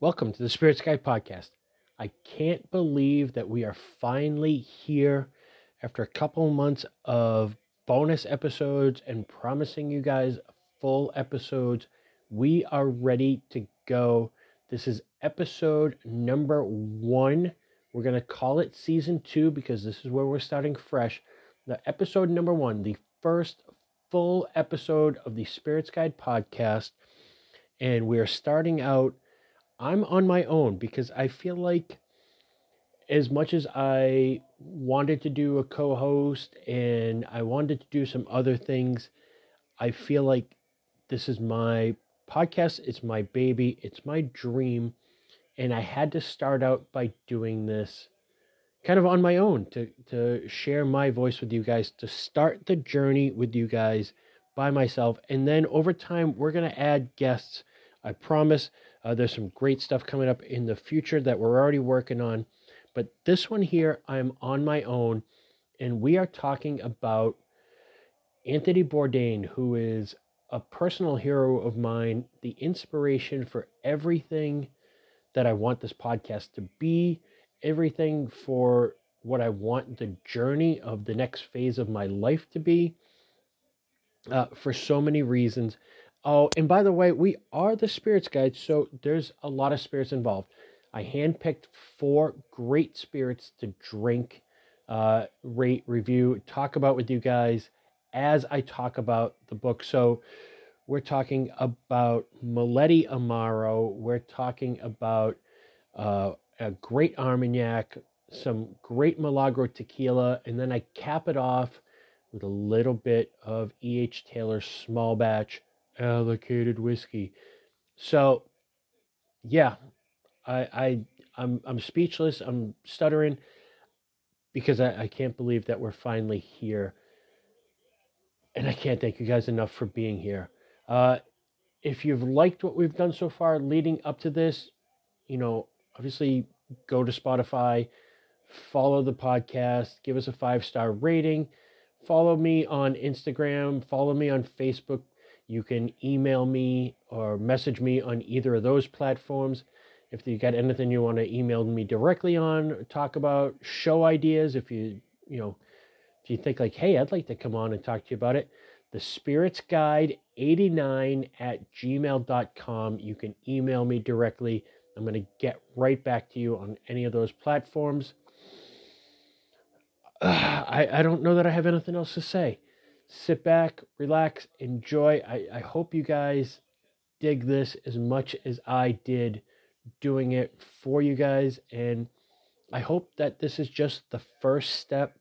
Welcome to the Spirits Guide Podcast. I can't believe that we are finally here after a couple months of bonus episodes and promising you guys full episodes. We are ready to go. This is episode number one. We're going to call it season two because this is where we're starting fresh. The episode number one, the first full episode of the Spirits Guide podcast. And we're starting out I'm on my own because I feel like as much as I wanted to do a co-host and I wanted to do some other things, I feel like this is my podcast, it's my baby, it's my dream, and I had to start out by doing this kind of on my own to to share my voice with you guys, to start the journey with you guys by myself, and then over time we're going to add guests. I promise uh, there's some great stuff coming up in the future that we're already working on. But this one here, I'm on my own, and we are talking about Anthony Bourdain, who is a personal hero of mine, the inspiration for everything that I want this podcast to be, everything for what I want the journey of the next phase of my life to be, uh, for so many reasons. Oh, and by the way, we are the spirits guide, so there's a lot of spirits involved. I handpicked four great spirits to drink, uh, rate, review, talk about with you guys as I talk about the book. So we're talking about Maletti Amaro. We're talking about uh, a great Armagnac, some great Milagro tequila, and then I cap it off with a little bit of E.H. Taylor small batch allocated whiskey. So, yeah, I, I, I'm, I'm speechless. I'm stuttering because I, I can't believe that we're finally here. And I can't thank you guys enough for being here. Uh, if you've liked what we've done so far leading up to this, you know, obviously go to Spotify, follow the podcast, give us a five star rating, follow me on Instagram, follow me on Facebook, you can email me or message me on either of those platforms. If you got anything you want to email me directly on, talk about show ideas, if you, you know, if you think like, hey, I'd like to come on and talk to you about it, the spirits guide 89 at gmail.com. You can email me directly. I'm going to get right back to you on any of those platforms. Uh, I, I don't know that I have anything else to say sit back, relax, enjoy. I, I hope you guys dig this as much as I did doing it for you guys. And I hope that this is just the first step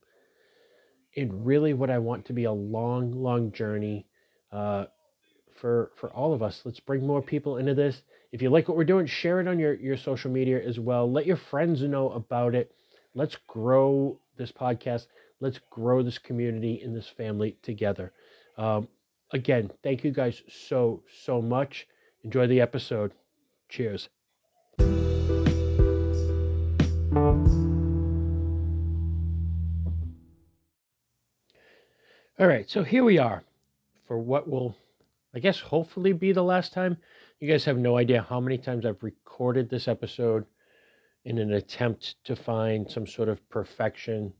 in really what I want to be a long, long journey uh, for for all of us. Let's bring more people into this. If you like what we're doing, share it on your, your social media as well. Let your friends know about it. Let's grow this podcast. Let's grow this community and this family together. Um, again, thank you guys so, so much. Enjoy the episode. Cheers. All right, so here we are for what will, I guess, hopefully be the last time. You guys have no idea how many times I've recorded this episode in an attempt to find some sort of perfection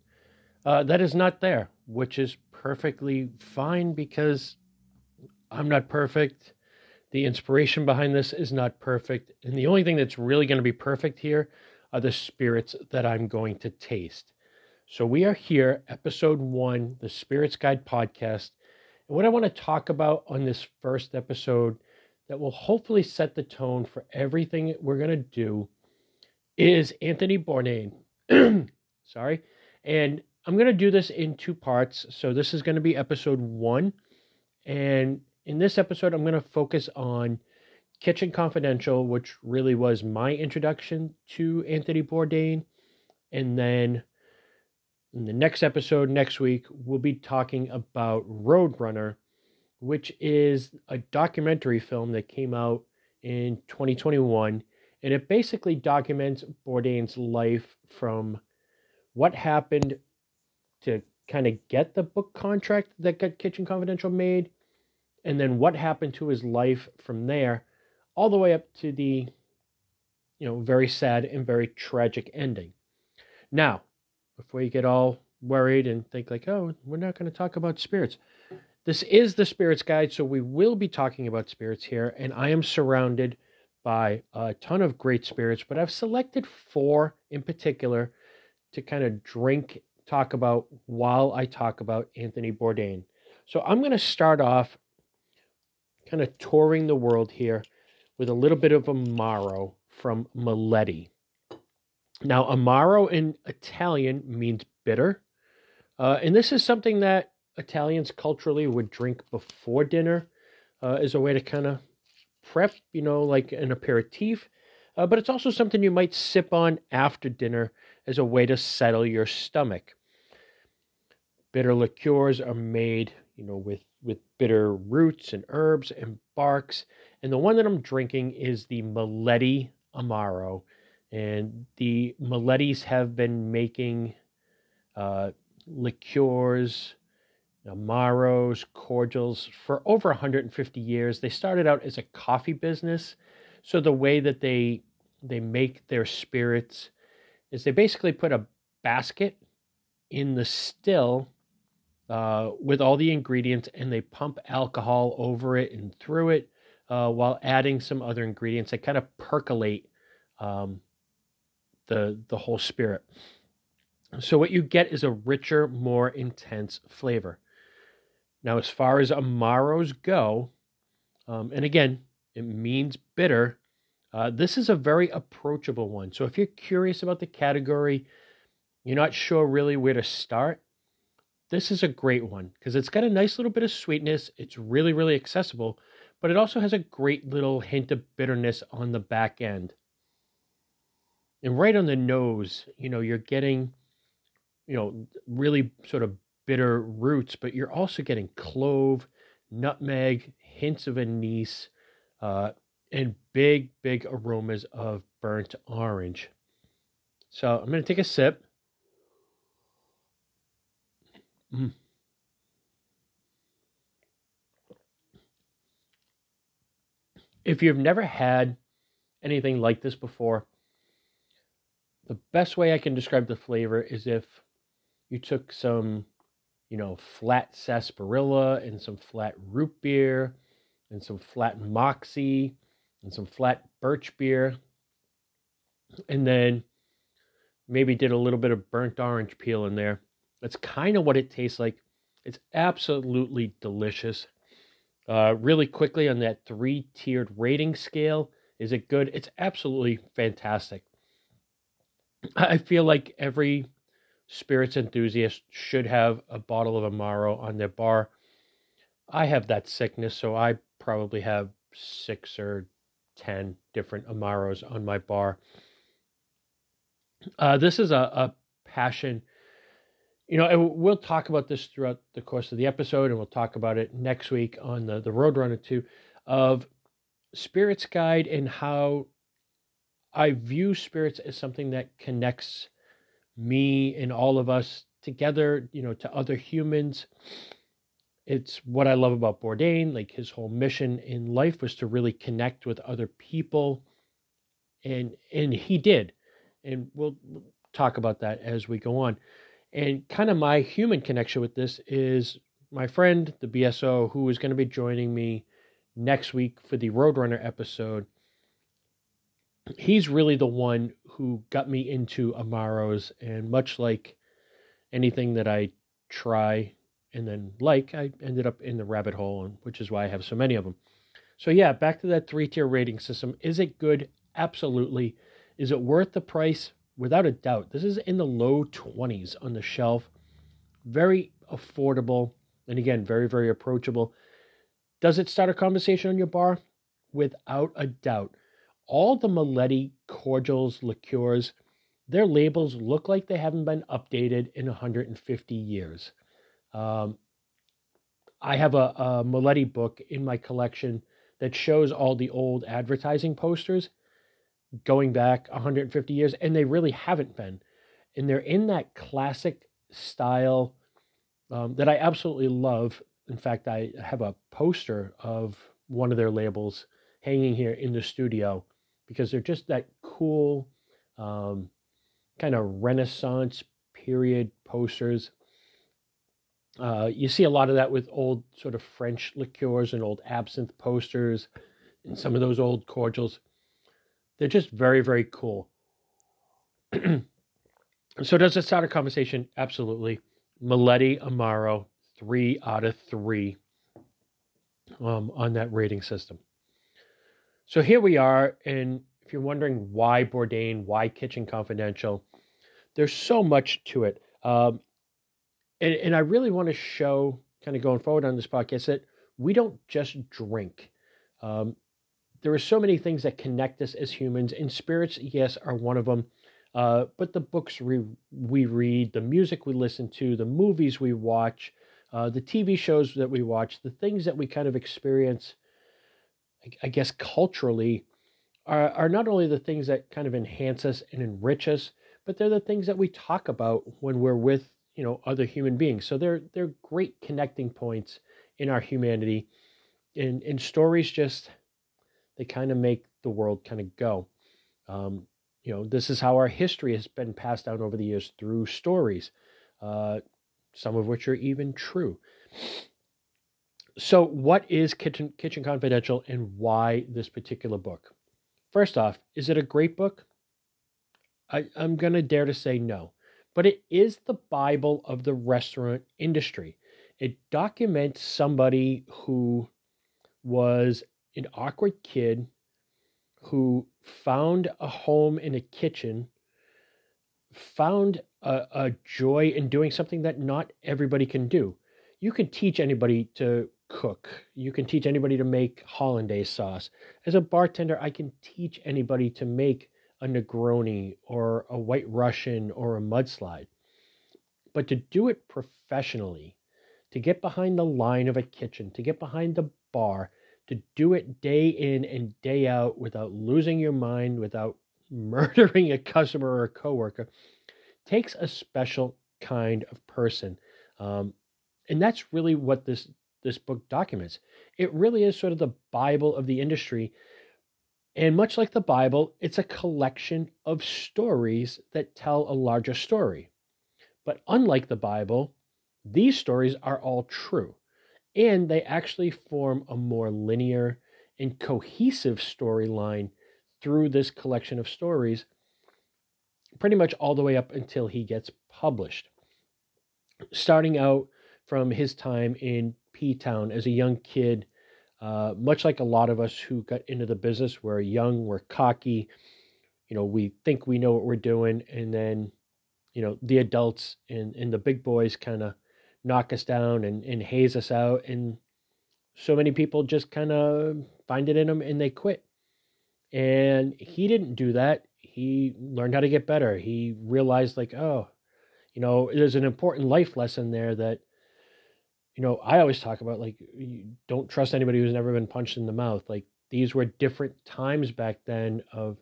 uh, that is not there, which is perfectly fine because I'm not perfect. The inspiration behind this is not perfect. And the only thing that's really going to be perfect here are the spirits that I'm going to taste. So we are here, episode one, the Spirits Guide podcast. And what I want to talk about on this first episode that will hopefully set the tone for everything we're going to do is Anthony Bourdain. Sorry. And I'm going to do this in two parts. So this is going to be episode one. And in this episode, I'm going to focus on Kitchen Confidential, which really was my introduction to Anthony Bourdain. And then in the next episode next week, we'll be talking about Roadrunner, which is a documentary film that came out in 2021. And it basically documents Bourdain's life from what happened to kind of get the book contract that got Kitchen Confidential made, and then what happened to his life from there, all the way up to the you know, very sad and very tragic ending. Now, before you get all worried and think like, oh, we're not going to talk about spirits. This is the spirits guide, so we will be talking about spirits here, and I am surrounded by a ton of great spirits, but I've selected four in particular to kind of drink, talk about while I talk about Anthony Bourdain. So I'm going to start off kind of touring the world here with a little bit of Amaro from Maletti. Now, Amaro in Italian means bitter. Uh, and this is something that Italians culturally would drink before dinner uh, as a way to kind of prep, you know, like an aperitif. Uh, but it's also something you might sip on after dinner as a way to settle your stomach. Bitter liqueurs are made, you know, with with bitter roots and herbs and barks. And the one that I'm drinking is the Maletti Amaro. And the Malettis have been making uh, liqueurs, Amaros, cordials for over 150 years. They started out as a coffee business. So the way that they they make their spirits is they basically put a basket in the still uh, with all the ingredients and they pump alcohol over it and through it uh, while adding some other ingredients that kind of percolate um, the the whole spirit. So what you get is a richer, more intense flavor. Now, as far as amaros go, um, and again, it means bitter. Uh, this is a very approachable one. So if you're curious about the category, you're not sure really where to start. This is a great one because it's got a nice little bit of sweetness. It's really, really accessible, but it also has a great little hint of bitterness on the back end. And right on the nose, you know, you're getting you know, really sort of bitter roots, but you're also getting clove, nutmeg, hints of anise, uh, and big, big aromas of burnt orange. So I'm going to take a sip. Mm. If you've never had anything like this before, the best way I can describe the flavor is if you took some, you know, flat sarsaparilla and some flat root beer and some flat moxie and some flat birch beer. And then maybe did a little bit of burnt orange peel in there. That's kind of what it tastes like. It's absolutely delicious. Uh, really quickly on that three tiered rating scale, is it good? It's absolutely fantastic. I feel like every spirits enthusiast should have a bottle of Amaro on their bar. I have that sickness, so I probably have six or 10 different Amaros on my bar. Uh, this is a, a passion. You know, we'll talk about this throughout the course of the episode, and we'll talk about it next week on the, the Roadrunner 2 of Spirits Guide and how I view spirits as something that connects me and all of us together, you know, to other humans. It's what I love about Bourdain. Like his whole mission in life was to really connect with other people. And and he did. And we'll talk about that as we go on. And kind of my human connection with this is my friend, the BSO, who is going to be joining me next week for the Roadrunner episode he's really the one who got me into Amaros. And much like anything that I try and then like, I ended up in the rabbit hole, which is why I have so many of them. So, yeah, back to that three tier rating system. Is it good? Absolutely. Is it worth the price? Without a doubt. This is in the low 20s on the shelf. Very affordable. And again, very, very approachable. Does it start a conversation on your bar? Without a doubt all the Maletti cordials, liqueurs, their labels look like they haven't been updated in 150 years. Um, I have a, a Maletti book in my collection that shows all the old advertising posters going back 150 years, and they really haven't been. And they're in that classic style um, that I absolutely love. In fact, I have a poster of one of their labels hanging here in the studio because they're just that cool um, kind of Renaissance period posters. Uh, you see a lot of that with old sort of French liqueurs and old absinthe posters and some of those old cordials. They're just very, very cool. so, does it start a conversation? Absolutely. Maletti Amaro, three out of three um, on that rating system. So, here we are. And if you're wondering why Bourdain, why Kitchen Confidential, there's so much to it. Um, and, and I really want to show, kind of going forward on this podcast, that we don't just drink. Um, there are so many things that connect us as humans, and spirits, yes, are one of them. Uh, but the books we, we read, the music we listen to, the movies we watch, uh, the TV shows that we watch, the things that we kind of experience, I, I guess, culturally, are, are not only the things that kind of enhance us and enrich us, but they're the things that we talk about when we're with you know other human beings. So they're they're great connecting points in our humanity, and and stories just they kind of make the world kind of go. Um, you know, this is how our history has been passed down over the years through stories, uh, some of which are even true. So, what is Kitchen Kitchen Confidential, and why this particular book? First off, is it a great book? I, I'm going to dare to say no, but it is the Bible of the restaurant industry. It documents somebody who was an awkward kid who found a home in a kitchen, found a, a joy in doing something that not everybody can do. You can teach anybody to cook. You can teach anybody to make hollandaise sauce. As a bartender, I can teach anybody to make a Negroni or a White Russian or a mudslide. But to do it professionally, to get behind the line of a kitchen, to get behind the bar, to do it day in and day out without losing your mind, without murdering a customer or a coworker, takes a special kind of person. Um, and that's really what this this book documents. It really is sort of the Bible of the industry and much like the Bible, it's a collection of stories that tell a larger story. But unlike the Bible, these stories are all true, and they actually form a more linear and cohesive storyline through this collection of stories, pretty much all the way up until he gets published. Starting out from his time in P Town as a young kid uh, much like a lot of us who got into the business, we're young, we're cocky, you know, we think we know what we're doing, and then, you know, the adults and, and the big boys kind of knock us down and, and haze us out. And so many people just kind of find it in them and they quit. And he didn't do that. He learned how to get better. He realized, like, oh, you know, there's an important life lesson there that you know, I always talk about like don't trust anybody who's never been punched in the mouth. Like these were different times back then of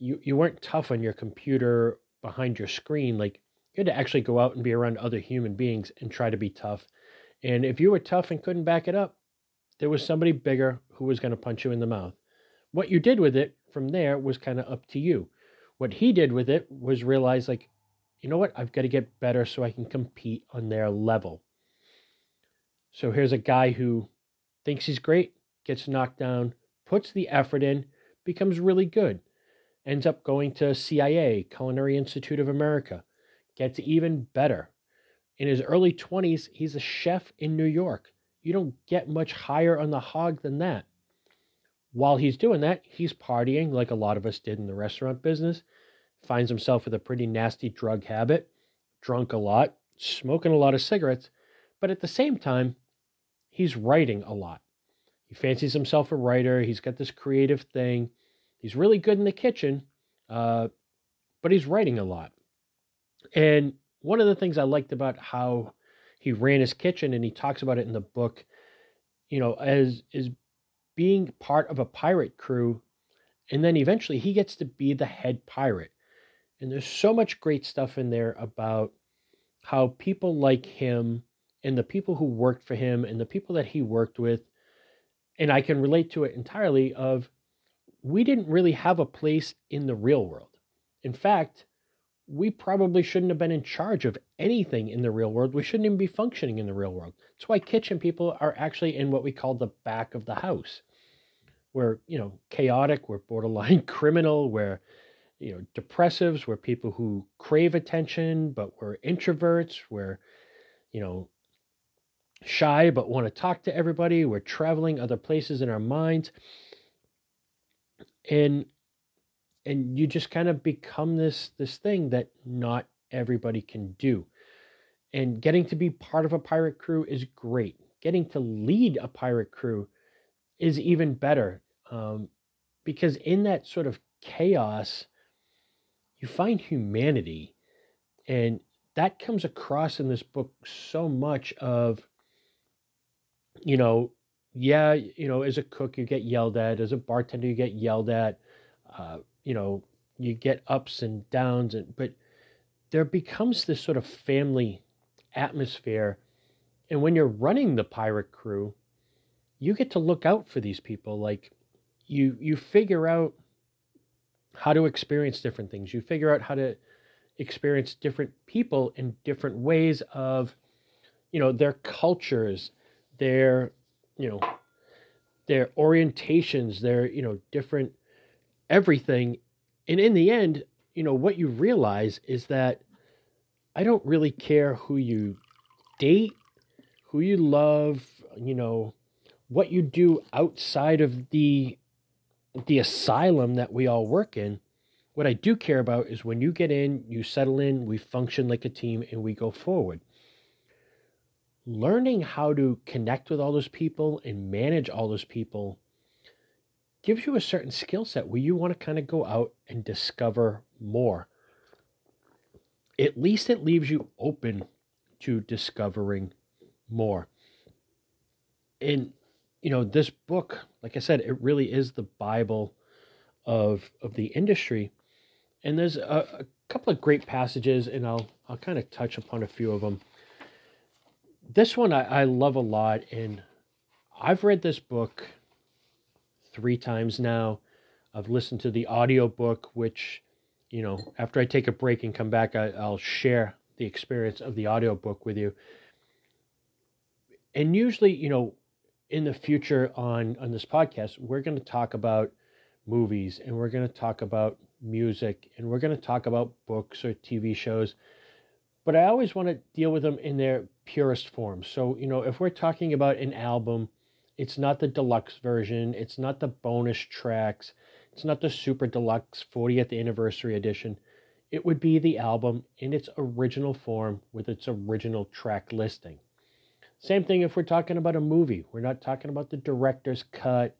you you weren't tough on your computer behind your screen. Like you had to actually go out and be around other human beings and try to be tough. And if you were tough and couldn't back it up, there was somebody bigger who was going to punch you in the mouth. What you did with it from there was kind of up to you. What he did with it was realize like, you know what, I've got to get better so I can compete on their level. So here's a guy who thinks he's great, gets knocked down, puts the effort in, becomes really good, ends up going to CIA, Culinary Institute of America, gets even better. In his early 20s, he's a chef in New York. You don't get much higher on the hog than that. While he's doing that, he's partying like a lot of us did in the restaurant business, finds himself with a pretty nasty drug habit, drunk a lot, smoking a lot of cigarettes, but at the same time, he's writing a lot. He fancies himself a writer. He's got this creative thing. He's really good in the kitchen, uh, but he's writing a lot. And one of the things I liked about how he ran his kitchen, and he talks about it in the book, you know, as is being part of a pirate crew, and then eventually he gets to be the head pirate. And there's so much great stuff in there about how people like him and the people who worked for him and the people that he worked with and i can relate to it entirely of we didn't really have a place in the real world. In fact, we probably shouldn't have been in charge of anything in the real world. We shouldn't even be functioning in the real world. That's why kitchen people are actually in what we call the back of the house. We're, you know, chaotic, we're borderline criminal, we're, you know, depressives, we're people who crave attention, but we're introverts, we're, you know, shy but want to talk to everybody, we're traveling other places in our minds. And and you just kind of become this this thing that not everybody can do. And getting to be part of a pirate crew is great. Getting to lead a pirate crew is even better um, because in that sort of chaos you find humanity and that comes across in this book so much of you know yeah you know as a cook you get yelled at. As a bartender you get yelled at. Uh, you know, you get ups and downs and but there becomes this sort of family atmosphere. And when you're running the pirate crew you get to look out for these people. Like you you figure out how to experience different things. You figure out how to experience different people in different ways of you know their cultures their you know their orientations their you know different everything. And in the end, you know, what you realize is that I don't really care who you date, who you love, you know, what you do outside of the the asylum that we all work in. What I do care about is when you get in, you settle in, we function like a team and we go forward. Learning how to connect with all those people and manage all those people gives you a certain skill set where you want to kind of go out and discover more. At least it leaves you open to discovering more. And you know, this book, like I said, it really is the Bible of of the industry. And there's a, a couple of great passages, and I'll I'll kind of touch upon a few of them. This one I, I love a lot, and I've read this book three times now. I've listened to the audiobook, which, you know, after I take a break and come back, I, will share the experience of the audiobook with you. And usually, you know, in the future on on this podcast, we're going to talk about movies and we're going to talk about music and we're going to talk about books or TV shows. But I always want to deal with them in their purest form. So, you know, if we're talking about an album it's not the deluxe version. It's not the bonus tracks. It's not the super deluxe 40th anniversary edition. It would be the album in its original form with its original track listing. Same thing if we're talking about a movie. We're not talking about the director's cut,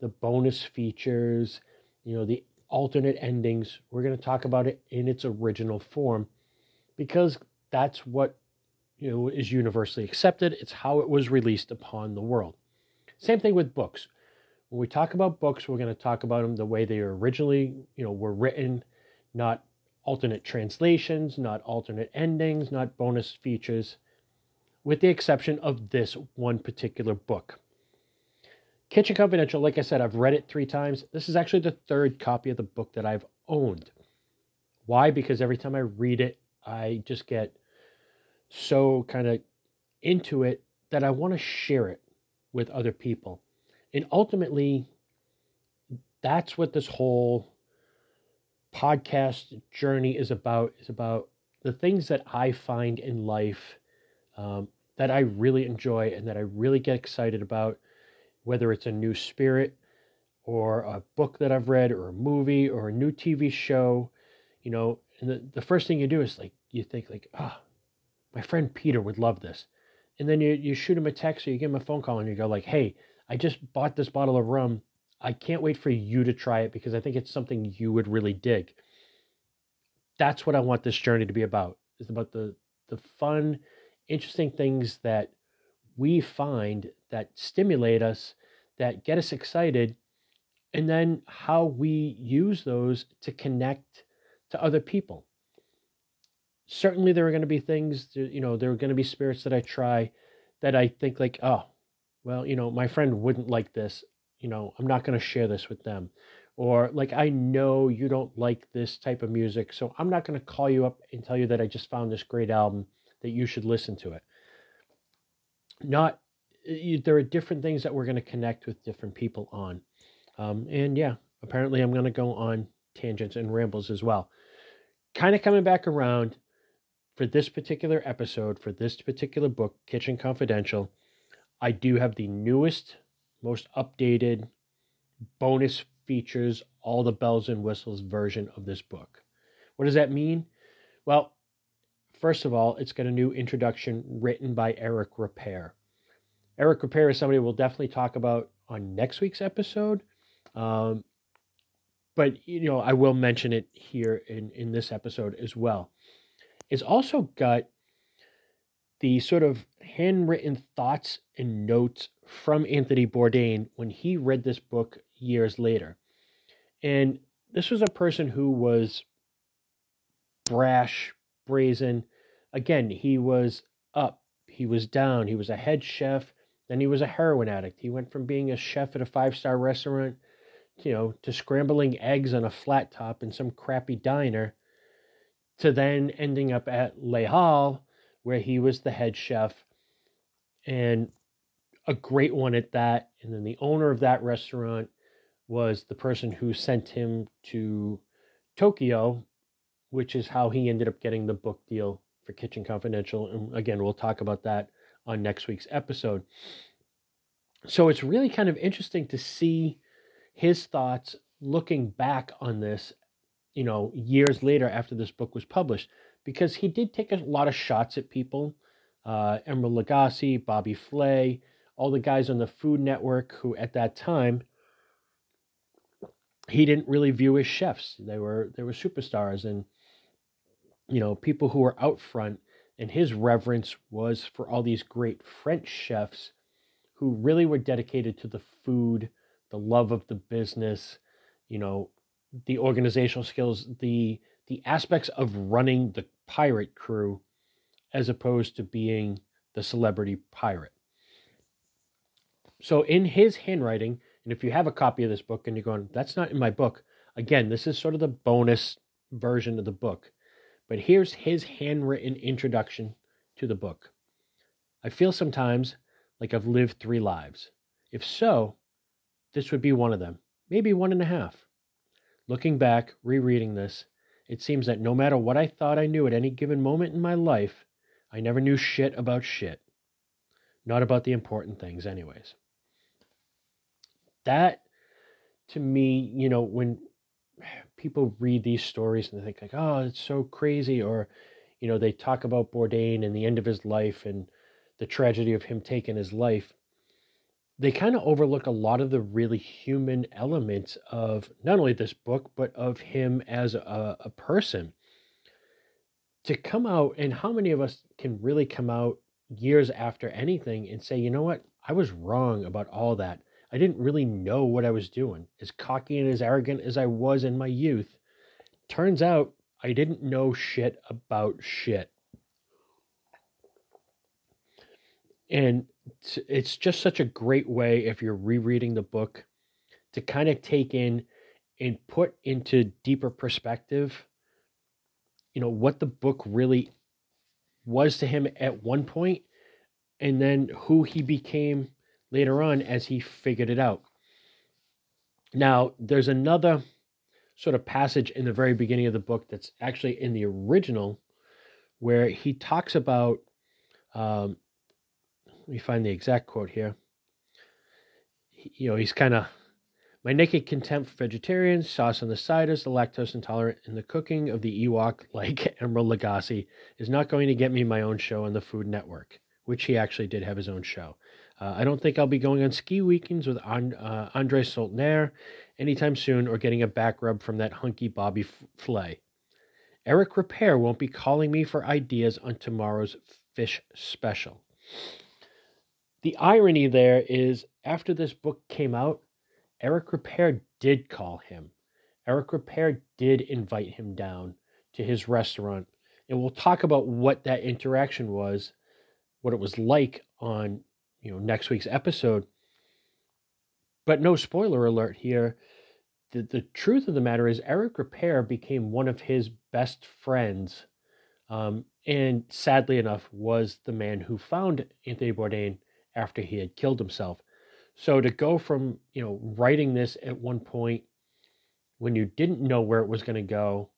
the bonus features, you know, the alternate endings. We're going to talk about it in its original form because that's what you know is universally accepted. It's how it was released upon the world. Same thing with books. When we talk about books, we're going to talk about them the way they originally, you know, were written, not alternate translations, not alternate endings, not bonus features, with the exception of this one particular book. Kitchen Confidential, like I said, I've read it three times. This is actually the third copy of the book that I've owned. Why? Because every time I read it, I just get so kind of into it that I want to share it with other people. And ultimately, that's what this whole podcast journey is about is about the things that I find in life um, that I really enjoy and that I really get excited about, whether it's a new spirit or a book that I've read or a movie or a new TV show, you know, and the, the first thing you do is like, you think like, ah, oh, my friend Peter would love this and then you, you shoot him a text or you give him a phone call and you go like hey i just bought this bottle of rum. I can't wait for you to try it because i think it's something you would really dig. That's what i want this journey to be about is about the the fun interesting things that we find that stimulate us that get us excited and then how we use those to connect to other people certainly there are going to be things, you know, there are going to be spirits that I try that I think like, oh, well, you know, my friend wouldn't like this. You know, I'm not going to share this with them. or like I know you don't like this type of music, so I'm not going to call you up and tell you that I just found this great album that you should listen to it. Not you, there are different things that we're going to connect with different people on. Um, and yeah, apparently I'm going to go on tangents and rambles as well. Kind of coming back around for this particular episode, for this particular book, Kitchen Confidential, I do have the newest, most updated bonus features, all the bells and whistles version of this book. What does that mean? Well, first of all, it's got a new introduction written by Eric Ripert. Eric Ripert is somebody we'll definitely talk about on next week's episode. Um, but you know, I will mention it here in in this episode as well. It's also got the sort of handwritten thoughts and notes from Anthony Bourdain when he read this book years later. And this was a person who was brash, brazen. Again, he was up, he was down, he was a head chef, then he was a heroin addict. He went from being a chef at a five star restaurant, you know, to scrambling eggs on a flat top in some crappy diner, to then ending up at Les Halles, where he was the head chef and a great one at that. And then the owner of that restaurant was the person who sent him to Tokyo, which is how he ended up getting the book deal for Kitchen Confidential. And again, we'll talk about that on next week's episode. So it's really kind of interesting to see his thoughts looking back on this, you know, years later after this book was published, because he did take a lot of shots at people. Uh, Emeril Lagasse, Bobby Flay, all the guys on the Food Network who at that time he didn't really view as chefs. They were they were superstars and you know people who were out front and his reverence was for all these great French chefs who really were dedicated to the food, the love of the business, you know, the organizational skills, the the aspects of running the pirate crew as opposed to being the celebrity pirate. So in his handwriting, and if you have a copy of this book and you're going, that's not in my book, again, this is sort of the bonus version of the book. But here's his handwritten introduction to the book. I feel sometimes like I've lived three lives. If so, this would be one of them, maybe one and a half. Looking back, rereading this, it seems that no matter what I thought I knew at any given moment in my life, I never knew shit about shit. Not about the important things, anyways. That, to me, you know, when people read these stories and they think like, oh, it's so crazy, or you know, they talk about Bourdain and the end of his life and the tragedy of him taking his life. They kind of overlook a lot of the really human elements of not only this book, but of him as a, a person. To come out, and how many of us can really come out years after anything and say, you know what, I was wrong about all that. I didn't really know what I was doing. As cocky and as arrogant as I was in my youth, turns out I didn't know shit about shit. And it's just such a great way if you're rereading the book to kind of take in and put into deeper perspective you know what the book really was to him at one point and then who he became later on as he figured it out. Now, there's another sort of passage in the very beginning of the book that's actually in the original where he talks about, um, me find the exact quote here. He, you know, he's kind of, my naked contempt for vegetarians, sauce on the side is the lactose intolerant, and the cooking of the Ewok like Emeril Lagasse is not going to get me my own show on the Food Network, which he actually did have his own show. Uh, I don't think I'll be going on ski weekends with uh, Andre Soltner anytime soon or getting a back rub from that hunky Bobby Flay. Eric Ripert won't be calling me for ideas on tomorrow's fish special. The irony there is, after this book came out, Eric Ripert did call him. Eric Ripert did invite him down to his restaurant. And we'll talk about what that interaction was, what it was like on you know next week's episode. But no spoiler alert here. the, the truth of the matter is, Eric Ripert became one of his best friends. Um, and sadly enough, was the man who found Anthony Bourdain after he had killed himself. So to go from, you know, writing this at one point when you didn't know where it was going to go,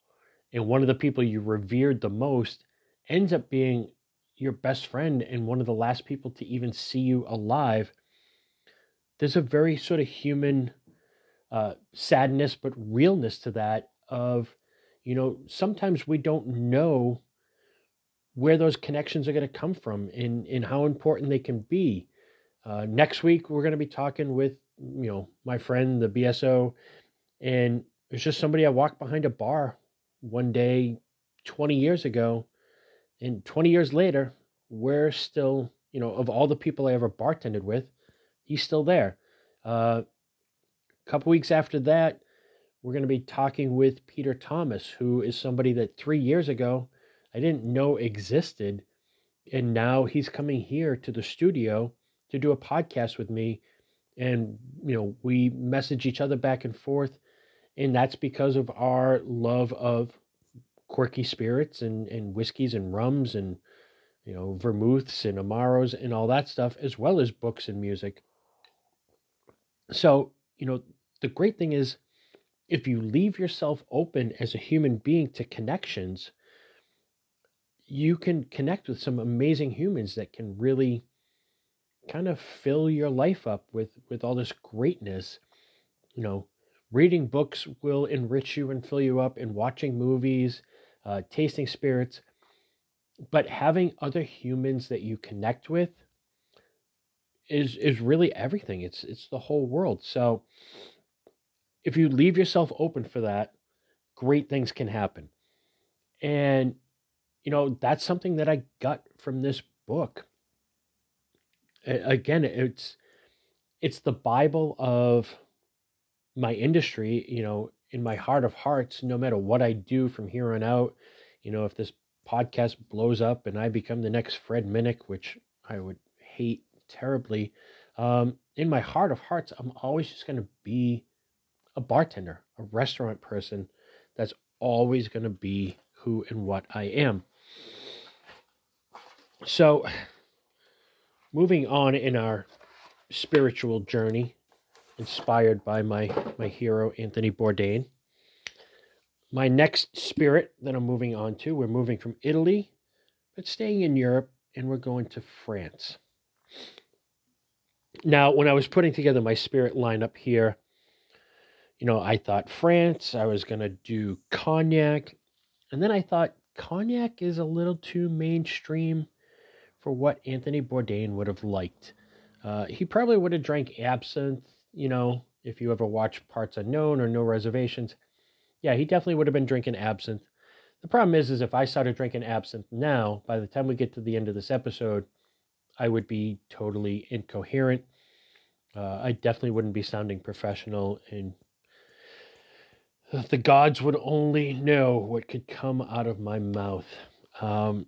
and one of the people you revered the most ends up being your best friend and one of the last people to even see you alive, there's a very sort of human uh, sadness, but realness to that. Of, you know, sometimes we don't know where those connections are going to come from and, and how important they can be. Uh, next week, we're going to be talking with, you know, my friend, the BSO, and it's just somebody I walked behind a bar one day 20 years ago. And 20 years later, we're still, you know, of all the people I ever bartended with, he's still there. Uh, a couple weeks after that, we're going to be talking with Peter Thomas, who is somebody that three years ago I didn't know existed. And now he's coming here to the studio to do a podcast with me and you know we message each other back and forth and that's because of our love of quirky spirits and and whiskeys and rums and you know vermouths and amaros and all that stuff as well as books and music so you know the great thing is if you leave yourself open as a human being to connections you can connect with some amazing humans that can really kind of fill your life up with with all this greatness. You know reading books will enrich you and fill you up and watching movies uh, tasting spirits. But having other humans that you connect with is is really everything. It's it's the whole world. So if you leave yourself open for that great things can happen. And you know that's something that i got from this book. Again it's it's the bible of my industry you know in my heart of hearts no matter what i do from here on out you know if this podcast blows up and i become the next fred minnick which i would hate terribly um, in my heart of hearts i'm always just going to be a bartender a restaurant person. That's always going to be who and what i am so moving on in our spiritual journey, inspired by my, my hero, Anthony Bourdain. My next spirit that I'm moving on to, we're moving from Italy, but staying in Europe, and we're going to France. Now, when I was putting together my spirit lineup here, you know, I thought France, I was going to do cognac, and then I thought cognac is a little too mainstream for what Anthony Bourdain would have liked. Uh, he probably would have drank absinthe, you know, if you ever watch Parts Unknown or No Reservations. Yeah, he definitely would have been drinking absinthe. The problem is, is if I started drinking absinthe now, by the time we get to the end of this episode, I would be totally incoherent. Uh, I definitely wouldn't be sounding professional, and the gods would only know what could come out of my mouth. Um,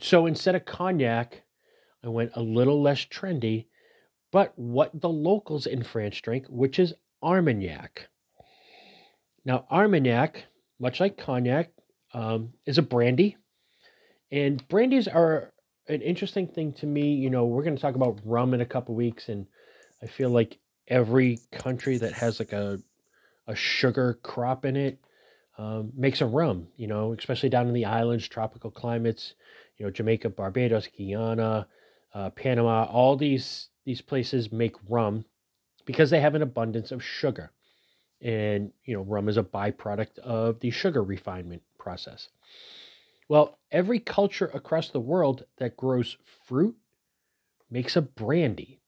so instead of cognac, I went a little less trendy, but what the locals in France drink, which is Armagnac. Now, Armagnac, much like cognac, um, is a brandy. And brandies are an interesting thing to me. You know, we're going to talk about rum in a couple weeks, and I feel like every country that has like a a sugar crop in it um, makes a rum. You know, especially down in the islands, tropical climates you know Jamaica, Barbados, Guyana, uh, Panama, all these these places make rum because they have an abundance of sugar, and you know rum is a byproduct of the sugar refinement process. Well, every culture across the world that grows fruit makes a brandy,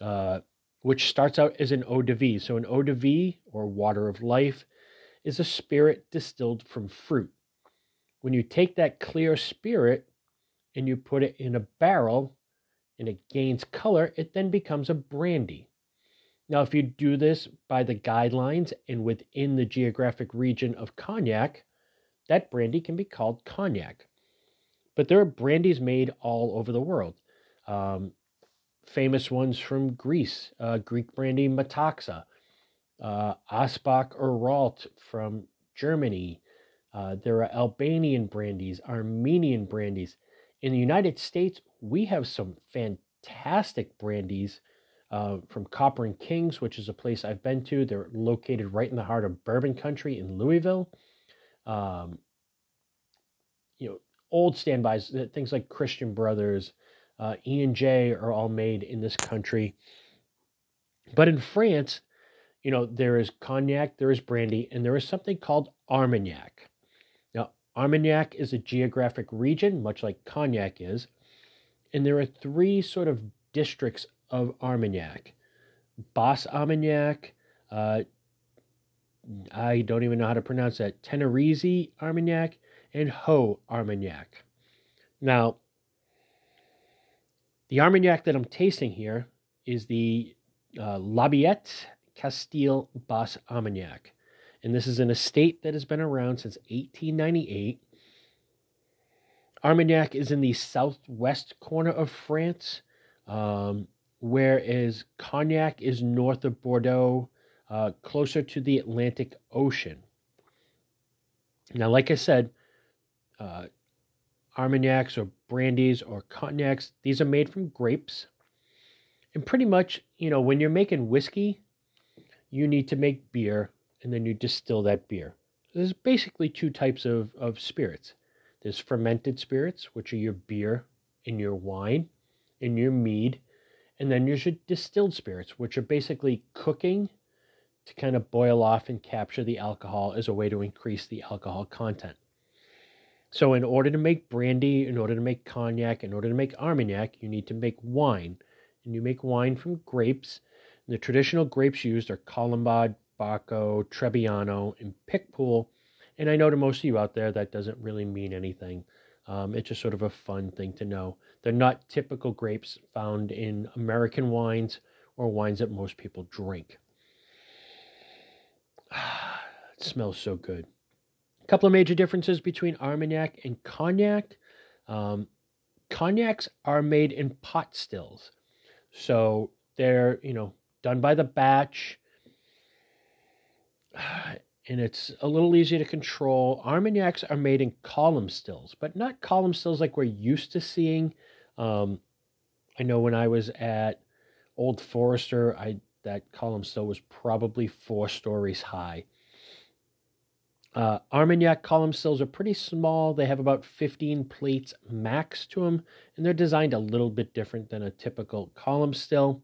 uh, which starts out as an eau de vie. So an eau de vie or water of life is a spirit distilled from fruit. When you take that clear spirit and you put it in a barrel and it gains color, it then becomes a brandy. Now, if you do this by the guidelines and within the geographic region of cognac, that brandy can be called cognac. But there are brandies made all over the world. Um, famous ones from Greece, uh, Greek brandy Metaxa, uh, Asbach Uralt from Germany. Uh, there are Albanian brandies, Armenian brandies. In the United States, we have some fantastic brandies uh, from Copper and Kings, which is a place I've been to. They're located right in the heart of bourbon country in Louisville. Um, you know, old standbys, things like Christian Brothers, uh, E and J are all made in this country. But in France, you know, there is cognac, there is brandy, and there is something called Armagnac. Armagnac is a geographic region, much like cognac is, and there are three sort of districts of Armagnac. Basse Armagnac, uh, I don't even know how to pronounce that, Ténarèze Armagnac, and Haut Armagnac. Now, the Armagnac that I'm tasting here is the uh, Labiette Castille Basse Armagnac. And this is an estate that has been around since 1898. Armagnac is in the southwest corner of France, um, whereas Cognac is north of Bordeaux, uh, closer to the Atlantic Ocean. Now, like I said, uh, Armagnacs or brandies or cognacs, these are made from grapes. And pretty much, you know, when you're making whiskey, you need to make beer and then you distill that beer. There's basically two types of, of spirits. There's fermented spirits, which are your beer and your wine and your mead. And then there's your distilled spirits, which are basically cooking to kind of boil off and capture the alcohol as a way to increase the alcohol content. So, in order to make brandy, in order to make cognac, in order to make armagnac, you need to make wine. And you make wine from grapes. And the traditional grapes used are Colombard, Baco, Trebbiano, and Picpoul. And I know to most of you out there that doesn't really mean anything. Um, it's just sort of a fun thing to know. They're not typical grapes found in American wines or wines that most people drink. it smells so good. A couple of major differences between Armagnac and Cognac. Um, cognacs are made in pot stills. So they're, you know, done by the batch. And it's a little easier to control. Armagnacs are made in column stills, but not column stills like we're used to seeing. Um, I know when I was at Old Forester, I that column still was probably four stories high. Uh, Armagnac column stills are pretty small. They have about 15 plates max to them, and they're designed a little bit different than a typical column still.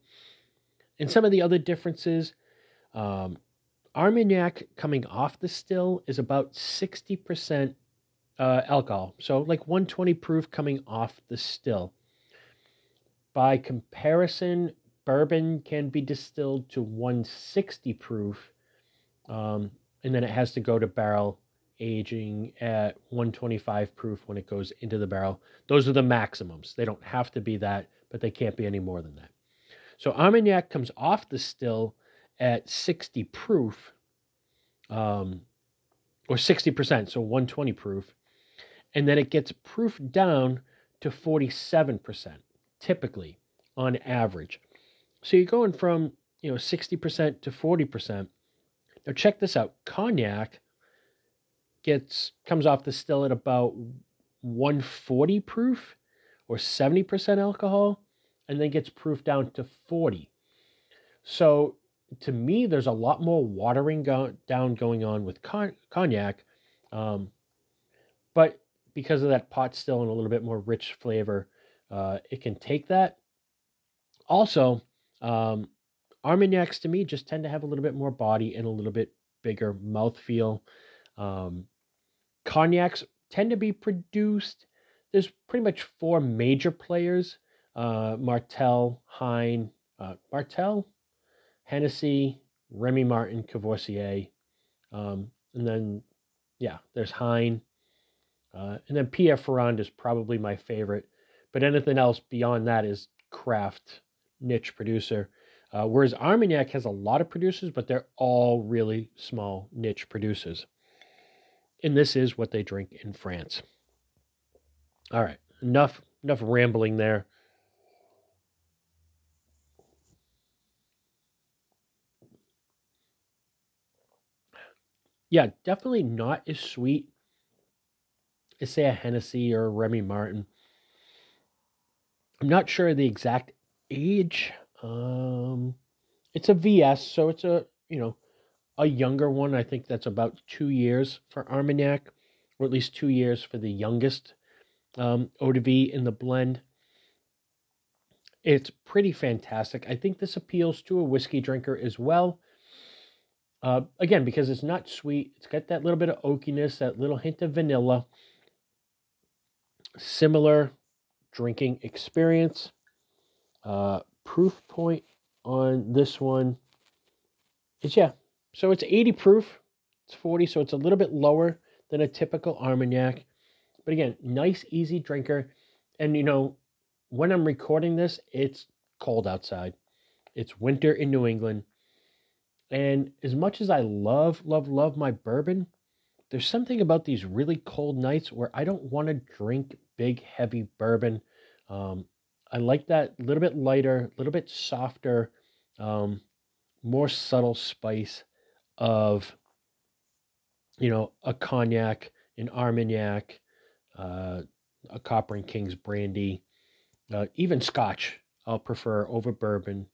And some of the other differences um, Armagnac coming off the still is about 60% uh, alcohol. So, like 120 proof coming off the still. By comparison, bourbon can be distilled to 160 proof. Um, and then it has to go to barrel aging at 125 proof when it goes into the barrel. Those are the maximums. They don't have to be that, but they can't be any more than that. So Armagnac comes off the still at 60 proof, um, or 60%, so 120 proof, and then it gets proof down to 47%, typically on average. So you're going from you know 60% to 40%. Now check this out. Cognac gets comes off the still at about 140 proof or 70% alcohol and then gets proof down to 40. So to me, there's a lot more watering go- down going on with con- cognac. Um, but because of that pot still and a little bit more rich flavor, uh, it can take that. Also, um, Armagnacs to me just tend to have a little bit more body and a little bit bigger mouthfeel. Um, cognacs tend to be produced. There's pretty much four major players: uh, Martell, Hine, uh, Martell, Hennessy, Remy Martin, Courvoisier, um, and then yeah, there's Hine, uh, and then Pierre Ferrand is probably my favorite. But anything else beyond that is craft niche producer. Uh, whereas Armagnac has a lot of producers, but they're all really small niche producers. And this is what they drink in France. All right, enough enough rambling there. Yeah, definitely not as sweet as say a Hennessy or a Remy Martin. I'm not sure the exact age. Um, it's a VS, so it's a you know a younger one. I think that's about two years for Armagnac, or at least two years for the youngest um, eau de vie in the blend. It's pretty fantastic. I think this appeals to a whiskey drinker as well. Uh, again, because it's not sweet, it's got that little bit of oakiness, that little hint of vanilla. Similar drinking experience. Uh, proof point on this one is yeah. So it's 80 proof. It's 40, so it's a little bit lower than a typical Armagnac. But again, nice, easy drinker. And you know, when I'm recording this, it's cold outside. It's winter in New England. And as much as I love, love, love my bourbon, there's something about these really cold nights where I don't want to drink big, heavy bourbon. Um, I like that a little bit lighter, a little bit softer, um, more subtle spice of, you know, a cognac, an Armagnac, uh, a Copper and King's brandy, uh, even Scotch. I'll prefer over bourbon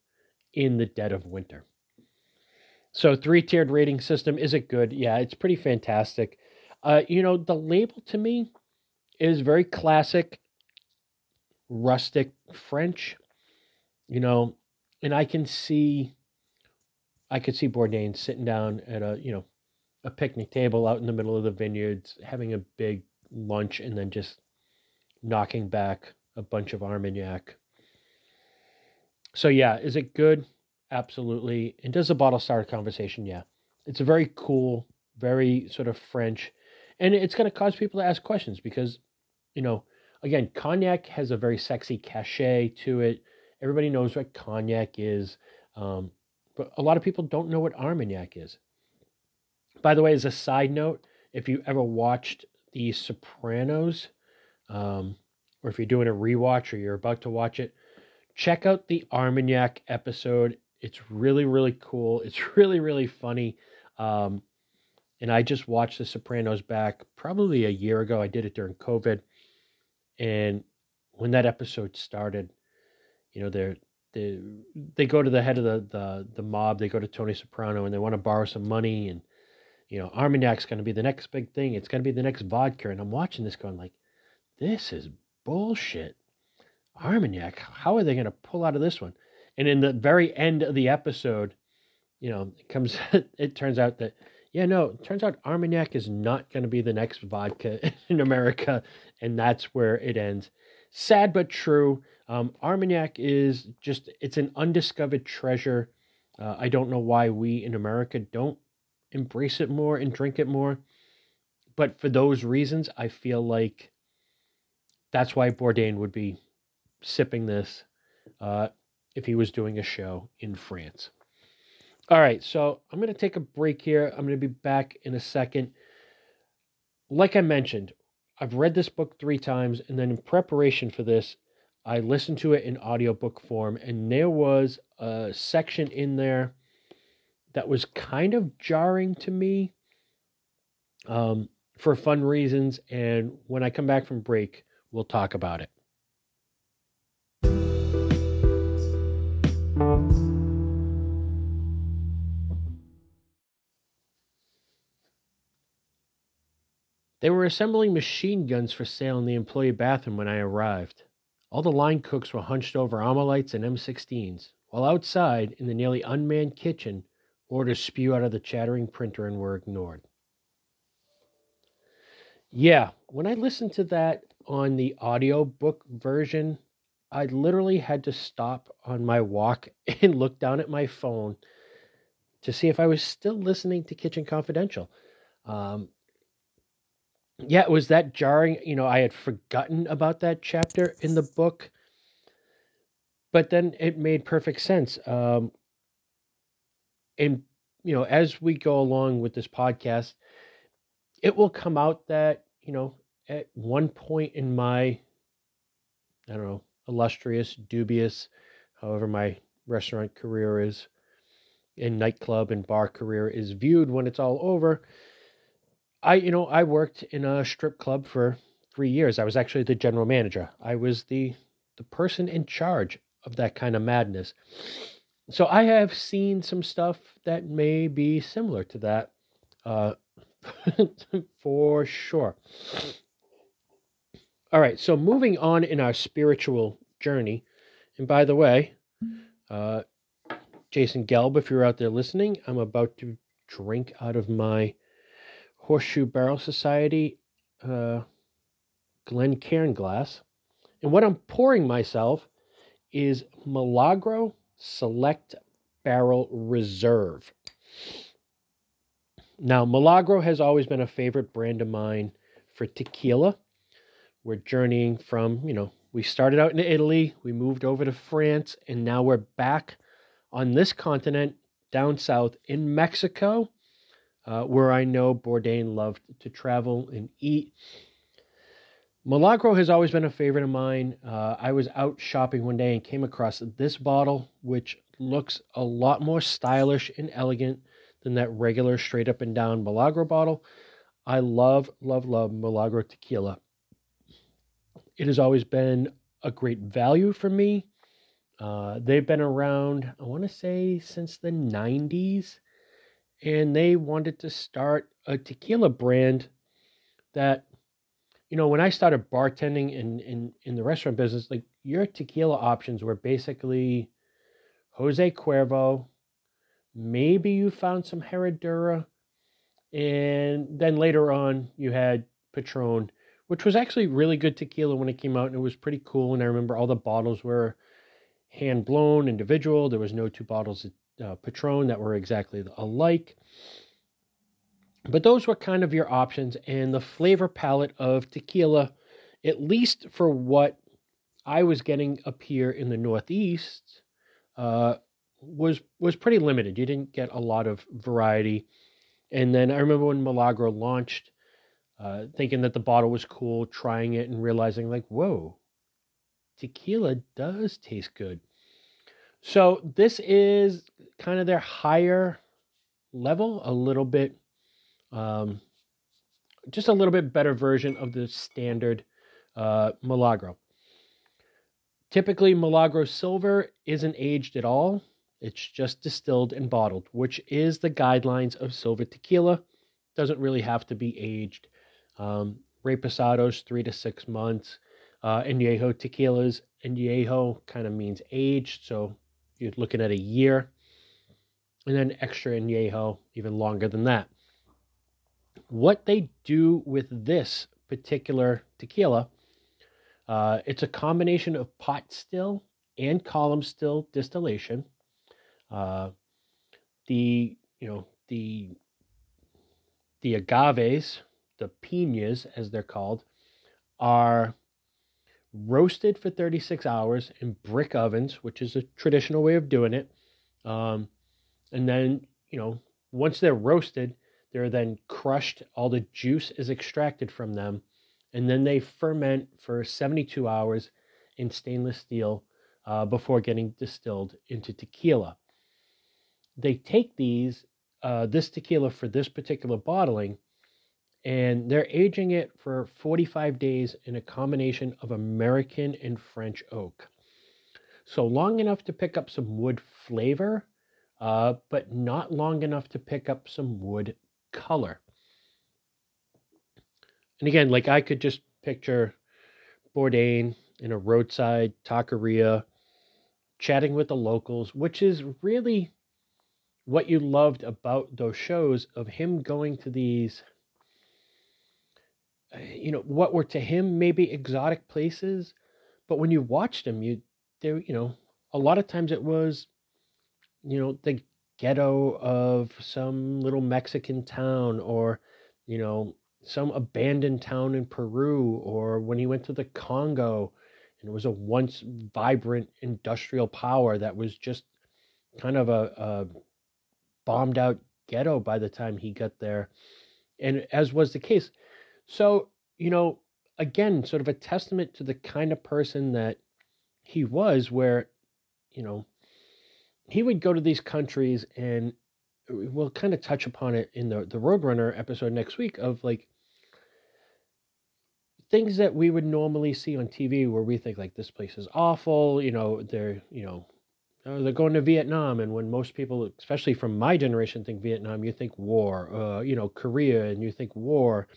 in the dead of winter. So three tiered rating system is it good? Yeah, it's pretty fantastic. Uh, you know, the label to me is very classic rustic French, you know, and I can see, I could see Bourdain sitting down at a, you know, a picnic table out in the middle of the vineyards, having a big lunch, and then just knocking back a bunch of Armagnac. So yeah, is it good? Absolutely. And does the bottle start a conversation? Yeah. It's a very cool, very sort of French, and it's going to cause people to ask questions because, you know, again, cognac has a very sexy cachet to it. Everybody knows what cognac is, um, but a lot of people don't know what Armagnac is. By the way, as a side note, if you ever watched The Sopranos, um, or if you're doing a rewatch or you're about to watch it, check out the Armagnac episode. It's really, really cool. It's really, really funny. Um, and I just watched The Sopranos back probably a year ago. I did it during COVID. And when that episode started, you know, they're they they go to the head of the the the mob. They go to Tony Soprano and they want to borrow some money. And you know, Armagnac's going to be the next big thing. It's going to be the next vodka. And I'm watching this going like, this is bullshit. Armagnac, how are they going to pull out of this one? And in the very end of the episode, you know, it comes. it turns out that yeah, no, it turns out Armagnac is not going to be the next vodka in America, and that's where it ends. Sad but true. Um, Armagnac is just, it's an undiscovered treasure. Uh, I don't know why we in America don't embrace it more and drink it more. But for those reasons, I feel like that's why Bourdain would be sipping this uh, if he was doing a show in France. All right, so I'm going to take a break here. I'm going to be back in a second. Like I mentioned, I've read this book three times, and then in preparation for this, I listened to it in audiobook form, and there was a section in there that was kind of jarring to me um, for fun reasons. And when I come back from break, we'll talk about it. They were assembling machine guns for sale in the employee bathroom when I arrived. All the line cooks were hunched over Armalites and M16s, while outside, in the nearly unmanned kitchen, orders spew out of the chattering printer and were ignored. Yeah, when I listened to that on the audiobook version, I literally had to stop on my walk and look down at my phone to see if I was still listening to Kitchen Confidential. Um, yeah, it was that jarring. You know, I had forgotten about that chapter in the book, but then it made perfect sense. Um, and you know, as we go along with this podcast, it will come out that you know, at one point in my, I don't know, illustrious, dubious, however my restaurant career is, and nightclub and bar career is viewed when it's all over I, you know, I worked in a strip club for three years. I was actually the general manager. I was the the person in charge of that kind of madness. So I have seen some stuff that may be similar to that, uh, for sure. All right, so moving on in our spiritual journey, and by the way, uh, Jason Gelb, if you're out there listening, I'm about to drink out of my Horseshoe Barrel Society uh, Glencairn glass. And what I'm pouring myself is Milagro Select Barrel Reserve. Now, Milagro has always been a favorite brand of mine for tequila. We're journeying from, you know, we started out in Italy, we moved over to France, and now we're back on this continent down south in Mexico, uh, where I know Bourdain loved to travel and eat. Milagro has always been a favorite of mine. Uh, I was out shopping one day and came across this bottle, which looks a lot more stylish and elegant than that regular straight up and down Milagro bottle. I love, love, love Milagro tequila. It has always been a great value for me. Uh, they've been around, I want to say, since the 90s, and they wanted to start a tequila brand that you know, when I started bartending in, in, in the restaurant business, like your tequila options were basically Jose Cuervo, maybe you found some Herradura, and then later on you had Patron, which was actually really good tequila when it came out, and it was pretty cool. And I remember all the bottles were hand blown, individual. There was no two bottles uh, Patron that were exactly alike. But those were kind of your options, and the flavor palette of tequila, at least for what I was getting up here in the Northeast, uh, was was pretty limited. You didn't get a lot of variety. And then I remember when Milagro launched, uh, thinking that the bottle was cool, trying it, and realizing like, whoa, tequila does taste good. So this is kind of their higher level, a little bit um, just a little bit better version of the standard uh, Milagro. Typically, Milagro Silver isn't aged at all. It's just distilled and bottled, which is the guidelines of silver tequila. Doesn't really have to be aged. Um, Reposados, three to six months. Uh, Añejo tequilas, Añejo kind of means aged, so you're looking at a year. And then extra Añejo, even longer than that what they do with this particular tequila, uh, it's a combination of pot still and column still distillation. Uh, the you know the the agaves, the pinas as they're called, are roasted for 36 hours in brick ovens, which is a traditional way of doing it. Um, and then you know once they're roasted, they're then crushed, all the juice is extracted from them, and then they ferment for 72 hours in stainless steel uh, before getting distilled into tequila. They take these, uh, this tequila for this particular bottling, and they're aging it for 45 days in a combination of American and French oak. So long enough to pick up some wood flavor, uh, but not long enough to pick up some wood color. And again, like I could just picture Bourdain in a roadside taqueria, chatting with the locals, which is really what you loved about those shows of him going to these Uh, you know what were to him maybe exotic places but when you watched him you there you know a lot of times it was you know the ghetto of some little Mexican town or, you know, some abandoned town in Peru or when he went to the Congo and it was a once vibrant industrial power that was just kind of a, a bombed out ghetto by the time he got there. And as was the case. So, you know, again, sort of a testament to the kind of person that he was, where, you know, he would go to these countries and we'll kind of touch upon it in the the Roadrunner episode next week of like things that we would normally see on TV where we think like this place is awful, you know, they're, you know, uh, they're going to Vietnam, and when most people, especially from my generation, think Vietnam, you think war. Uh, you know, Korea, and you think war,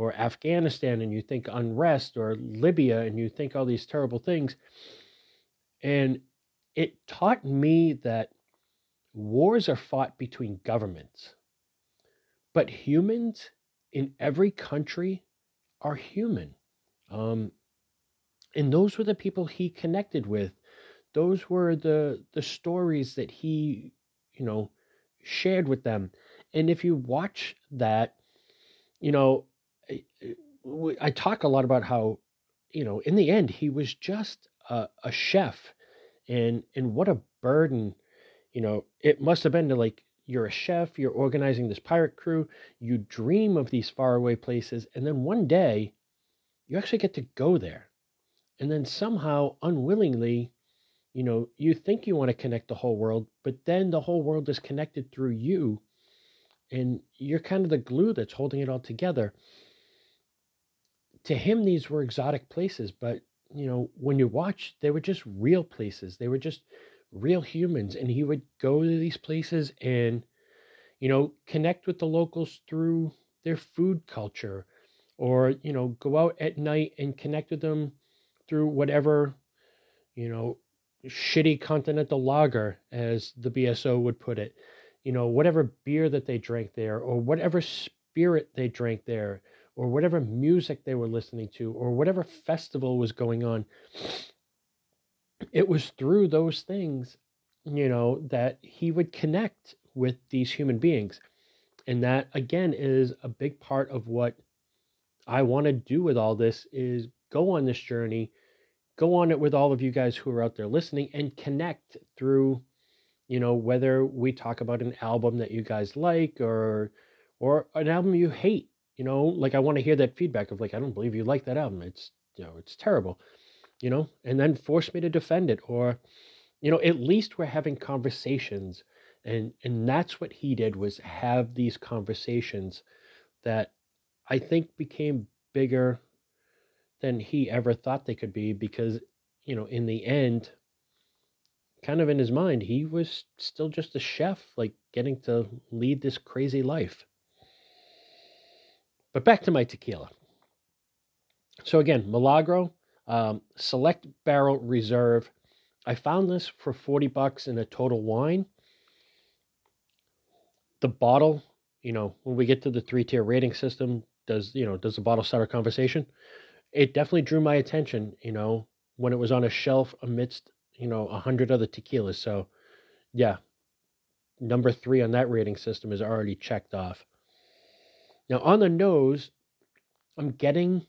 or Afghanistan, and you think unrest, or Libya, and you think all these terrible things. And it taught me that wars are fought between governments, but humans in every country are human. Um, and those were the people he connected with. Those were the the stories that he, you know, shared with them. And if you watch that, you know, I, talk a lot about how, you know, in the end, he was just a, a chef, and and what a burden, you know, it must have been to like you're a chef, you're organizing this pirate crew, you dream of these faraway places, and then one day you actually get to go there. And then somehow, unwillingly, you know, you think you want to connect the whole world, but then the whole world is connected through you. And you're kind of the glue that's holding it all together. To him, these were exotic places, but, you know, when you watch, they were just real places. They were just real humans. And he would go to these places and, you know, connect with the locals through their food culture or you know go out at night and connect with them through whatever you know shitty continental lager as the bso would put it you know whatever beer that they drank there or whatever spirit they drank there or whatever music they were listening to or whatever festival was going on it was through those things you know that he would connect with these human beings. And that again is a big part of what I want to do with all this is go on this journey, go on it with all of you guys who are out there listening and connect through, you know, whether we talk about an album that you guys like or or an album you hate, you know, like I want to hear that feedback of like, I don't believe you like that album. It's you know, it's terrible, you know, and then force me to defend it or, you know, at least we're having conversations and and that's what he did was have these conversations that I think became bigger than he ever thought they could be because, you know, in the end, kind of in his mind, he was still just a chef, like getting to lead this crazy life. But back to my tequila. So again, Milagro, um, select barrel reserve. I found this for 40 bucks in a total wine. The bottle, you know, when we get to the three tier rating system, does you know does the bottle start a conversation it definitely drew my attention you know when it was on a shelf amidst you know a hundred other tequilas so yeah number three on that rating system is already checked off now on the nose i'm getting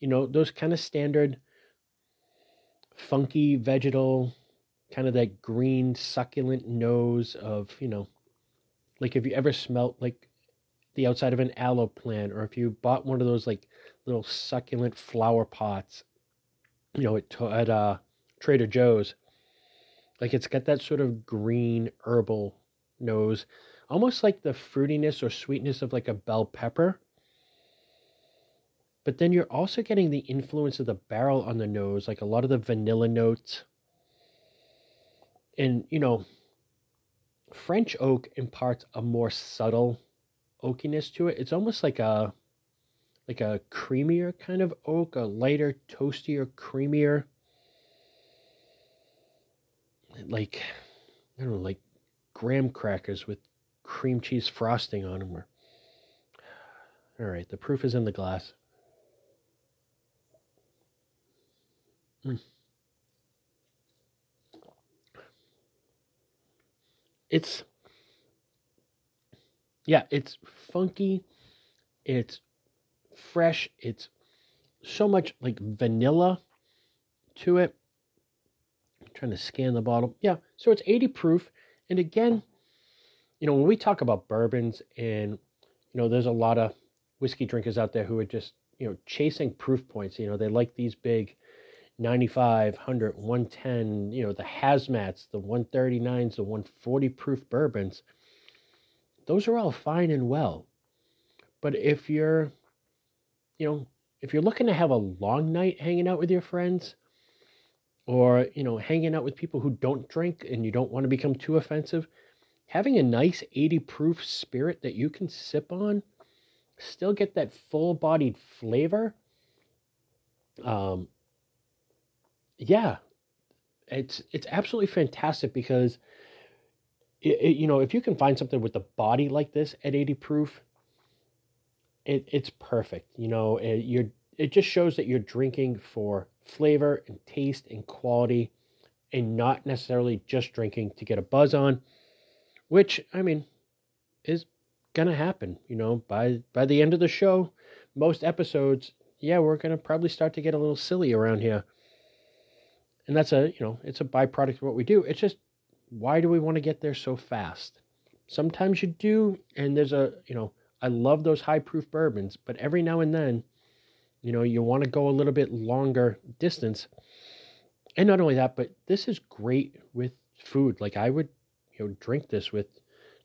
you know those kind of standard funky vegetal kind of that green succulent nose of you know like if you ever smelt like the outside of an aloe plant, or if you bought one of those like little succulent flower pots, you know, at, at uh, Trader Joe's, like it's got that sort of green herbal nose, almost like the fruitiness or sweetness of like a bell pepper. But then you're also getting the influence of the barrel on the nose, like a lot of the vanilla notes. And, you know, French oak imparts a more subtle oakiness to it. It's almost like a like a creamier kind of oak, a lighter, toastier, creamier. Like I don't know, like graham crackers with cream cheese frosting on them. Or... All right, the proof is in the glass. Mm. It's yeah, it's funky, it's fresh, it's so much like vanilla to it. I'm trying to scan the bottle. Yeah, so it's 80 proof. And again, you know, when we talk about bourbons and, you know, there's a lot of whiskey drinkers out there who are just, you know, chasing proof points. You know, they like these big 95, 100, 110, you know, the hazmats, the 139s, the 140 proof bourbons those are all fine and well. But if you're, you know, if you're looking to have a long night hanging out with your friends, or you know, hanging out with people who don't drink and you don't want to become too offensive, having a nice 80 proof spirit that you can sip on, still get that full bodied flavor. Um, yeah, it's it's absolutely fantastic because it, it, you know if you can find something with the body like this at 80 proof it, it's perfect you know it, you're it just shows that you're drinking for flavor and taste and quality and not necessarily just drinking to get a buzz on which i mean is gonna happen you know by by the end of the show most episodes yeah we're gonna probably start to get a little silly around here. And that's a you know it's a byproduct of what we do. It's just why do we want to get there so fast? Sometimes you do and there's a you know i love those high proof bourbons but every now and then you know you want to go a little bit longer distance. And not only that but this is great with food. Like i would you know drink this with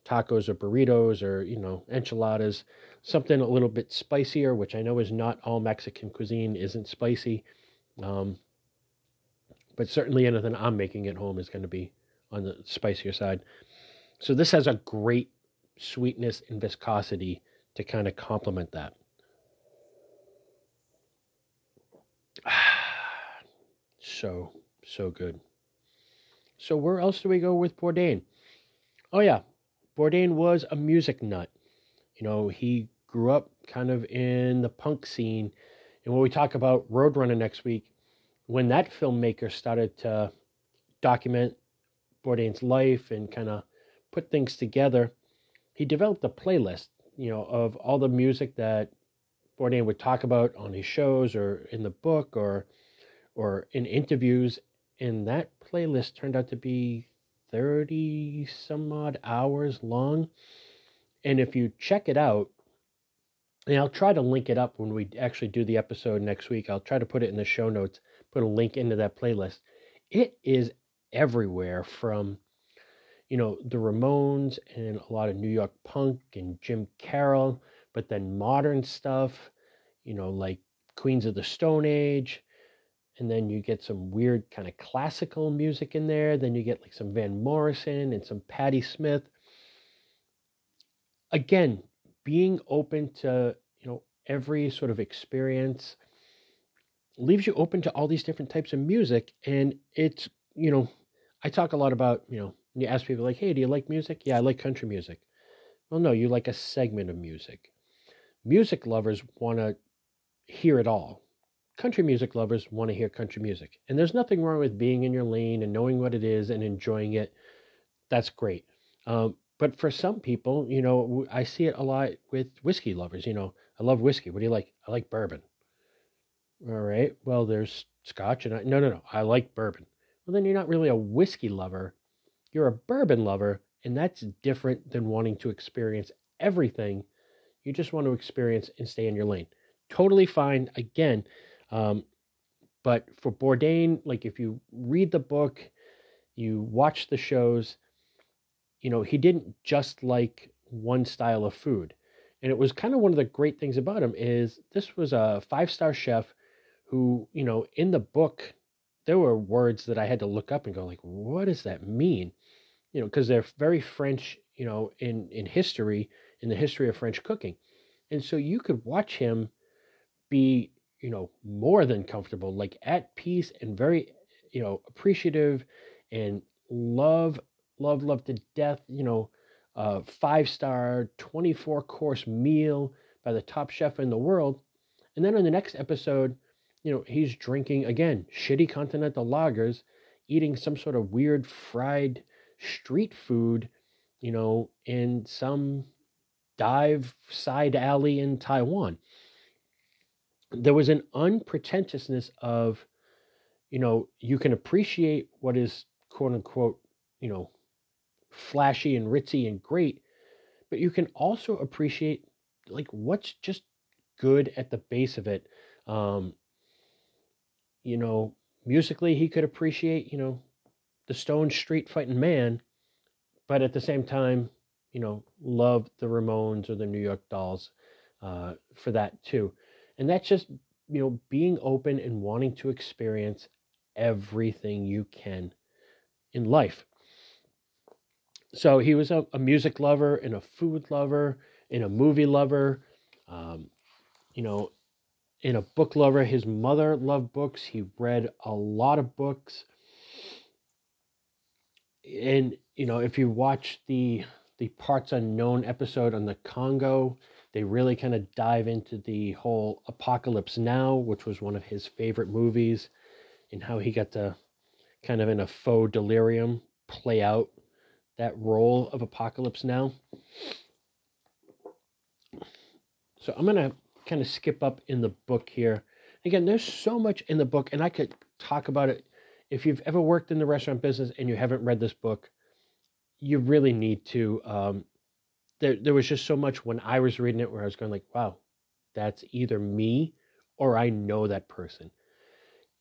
tacos or burritos or you know enchiladas something a little bit spicier which i know is not all mexican cuisine isn't spicy um, but certainly anything I'm making at home is going to be on the spicier side. So this has a great sweetness and viscosity to kind of complement that. so, so good. So where else do we go with Bourdain? Oh yeah, Bourdain was a music nut. You know, he grew up kind of in the punk scene. And when we talk about Roadrunner next week, when that filmmaker started to document Bourdain's life and kind of put things together, he developed a playlist, you know, of all the music that Bourdain would talk about on his shows or in the book or or in interviews. And that playlist turned out to be 30 some odd hours long. And if you check it out, and I'll try to link it up when we actually do the episode next week. I'll try to put it in the show notes put a link into that playlist. It is everywhere from, you know, the Ramones and a lot of New York punk and Jim Carroll, but then modern stuff, you know, like Queens of the Stone Age. And then you get some weird kind of classical music in there. Then you get like some Van Morrison and some Patti Smith. Again, being open to, you know, every sort of experience leaves you open to all these different types of music. And it's, you know, I talk a lot about, you know, you ask people like, hey, do you like music? Yeah, I like country music. Well, no, you like a segment of music. Music lovers want to hear it all. Country music lovers want to hear country music. And there's nothing wrong with being in your lane and knowing what it is and enjoying it. That's great. Um, but for some people, you know, I see it a lot with whiskey lovers. You know, I love whiskey. What do you like? I like bourbon. All right. Well, there's scotch and I, no, no, no. I like bourbon. Well, then you're not really a whiskey lover. You're a bourbon lover, and that's different than wanting to experience everything. You just want to experience and stay in your lane. Totally fine. Again, um, but for Bourdain, like if you read the book, you watch the shows, you know, he didn't just like one style of food. And it was kind of one of the great things about him is this was a five-star chef who, you know, in the book, there were words that I had to look up and go like, what does that mean? You know, because they're very French, you know, in in history, in the history of French cooking, and so you could watch him be, you know, more than comfortable, like at peace and very, you know, appreciative and love, love, love to death, you know, uh, five star, 24 course meal by the top chef in the world. And then on the next episode, you know, he's drinking again shitty continental lagers, eating some sort of weird fried street food, you know, in some dive side alley in Taiwan. There was an unpretentiousness of, you know, you can appreciate what is quote unquote, you know, flashy and ritzy and great, but you can also appreciate like what's just good at the base of it. Um, you know, musically he could appreciate, you know, the Stone Street Fighting Man, but at the same time, you know, love the Ramones or the New York Dolls uh, for that too. And that's just, you know, being open and wanting to experience everything you can in life. So he was a, a music lover and a food lover and a movie lover, um, you know, and a book lover. His mother loved books. He read a lot of books. And, you know, if you watch the the parts unknown episode on the Congo, they really kind of dive into the whole Apocalypse Now, which was one of his favorite movies, and how he got to kind of in a faux delirium play out that role of Apocalypse Now. So I'm going to kind of skip up in the book here. Again, there's so much in the book, and I could talk about it. If you've ever worked in the restaurant business and you haven't read this book, you really need to. Um, there, there was just so much when I was reading it where I was going like, wow, that's either me or I know that person.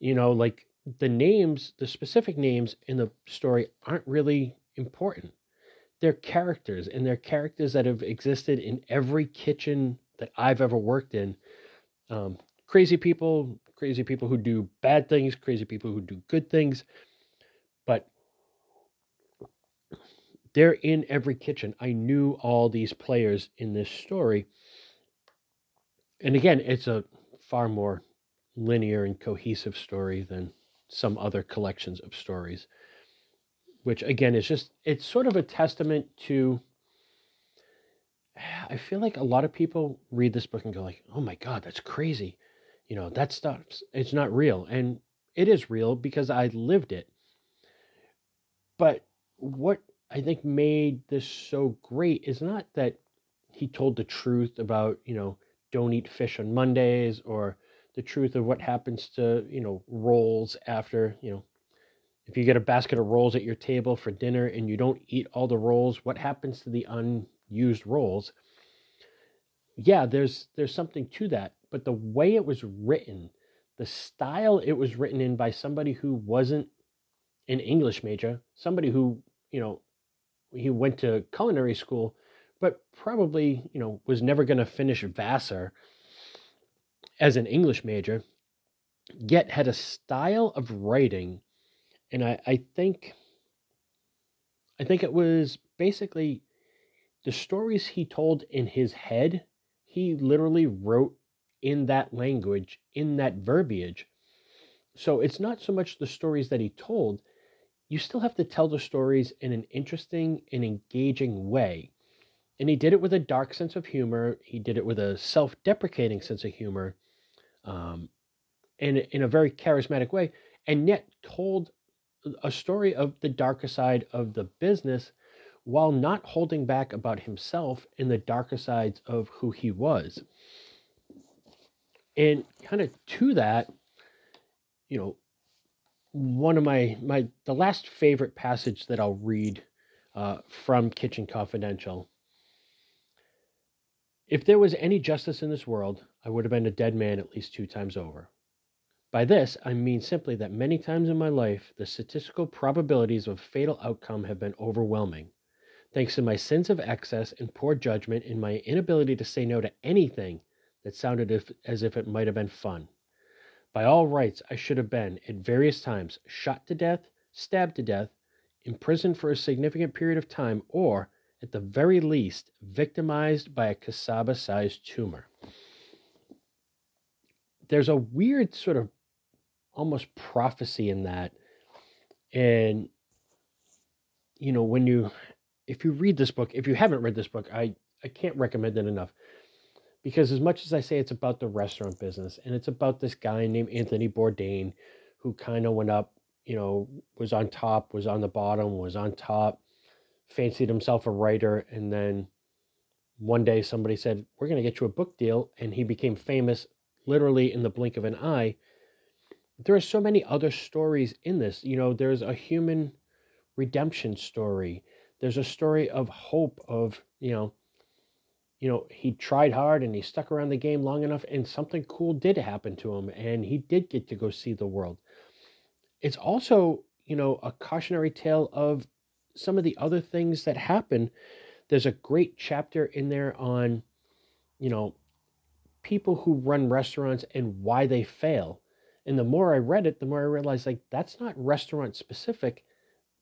You know, like the names, the specific names in the story aren't really important. They're characters, and they're characters that have existed in every kitchen that I've ever worked in. Um, crazy people, crazy people who do bad things, crazy people who do good things. But they're in every kitchen. I knew all these players in this story. And again, it's a far more linear and cohesive story than some other collections of stories, which again is just, it's sort of a testament to. I feel like a lot of people read this book and go like, "Oh my god, that's crazy." You know, that stuff it's not real. And it is real because I lived it. But what I think made this so great is not that he told the truth about, you know, don't eat fish on Mondays or the truth of what happens to, you know, rolls after, you know, if you get a basket of rolls at your table for dinner and you don't eat all the rolls, what happens to the unused rolls? Yeah, there's there's something to that, but the way it was written, the style it was written in by somebody who wasn't an English major, somebody who, you know, he went to culinary school, but probably, you know, was never going to finish Vassar as an English major, yet had a style of writing. And I, I think, I think it was basically the stories he told in his head, he literally wrote in that language, in that verbiage. So it's not so much the stories that he told, you still have to tell the stories in an interesting and engaging way. And he did it with a dark sense of humor. He did it with a self deprecating sense of humor, um, and in a very charismatic way, and yet told a story of the darker side of the business while not holding back about himself and the darker sides of who he was. And kind of to that, you know, one of my my the last favorite passage that I'll read uh, from Kitchen Confidential. If there was any justice in this world, I would have been a dead man at least two times over. By this, I mean simply that many times in my life, the statistical probabilities of fatal outcome have been overwhelming. Thanks to my sins of excess and poor judgment and my inability to say no to anything that sounded as if it might have been fun. By all rights, I should have been, at various times, shot to death, stabbed to death, imprisoned for a significant period of time, or, at the very least, victimized by a cassava sized tumor. There's a weird sort of almost prophecy in that. And, you know, when you, if you read this book, if you haven't read this book, I, I can't recommend it enough because as much as I say it's about the restaurant business and it's about this guy named Anthony Bourdain who kind of went up, you know, was on top, was on the bottom, was on top, fancied himself a writer, and then one day somebody said, "We're going to get you a book deal," and he became famous literally in the blink of an eye. There are so many other stories in this. You know, there's a human redemption story. There's a story of hope of, you know, you know, he tried hard and he stuck around the game long enough, and something cool did happen to him, and he did get to go see the world. It's also, you know, a cautionary tale of some of the other things that happen There's a great chapter in there on, you know, people who run restaurants and why they fail. And the more I read it, the more I realized like that's not restaurant specific.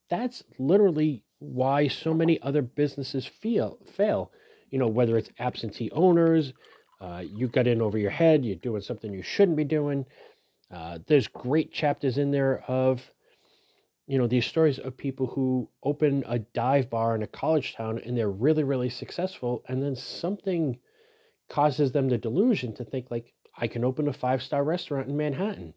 That's literally why so many other businesses feel fail. You know, whether it's absentee owners, uh, you got in over your head, you're doing something you shouldn't be doing. Uh, there's great chapters in there of, you know, these stories of people who open a dive bar in a college town and they're really, really successful, and then something causes them the delusion to think like, I can open a five star restaurant in Manhattan.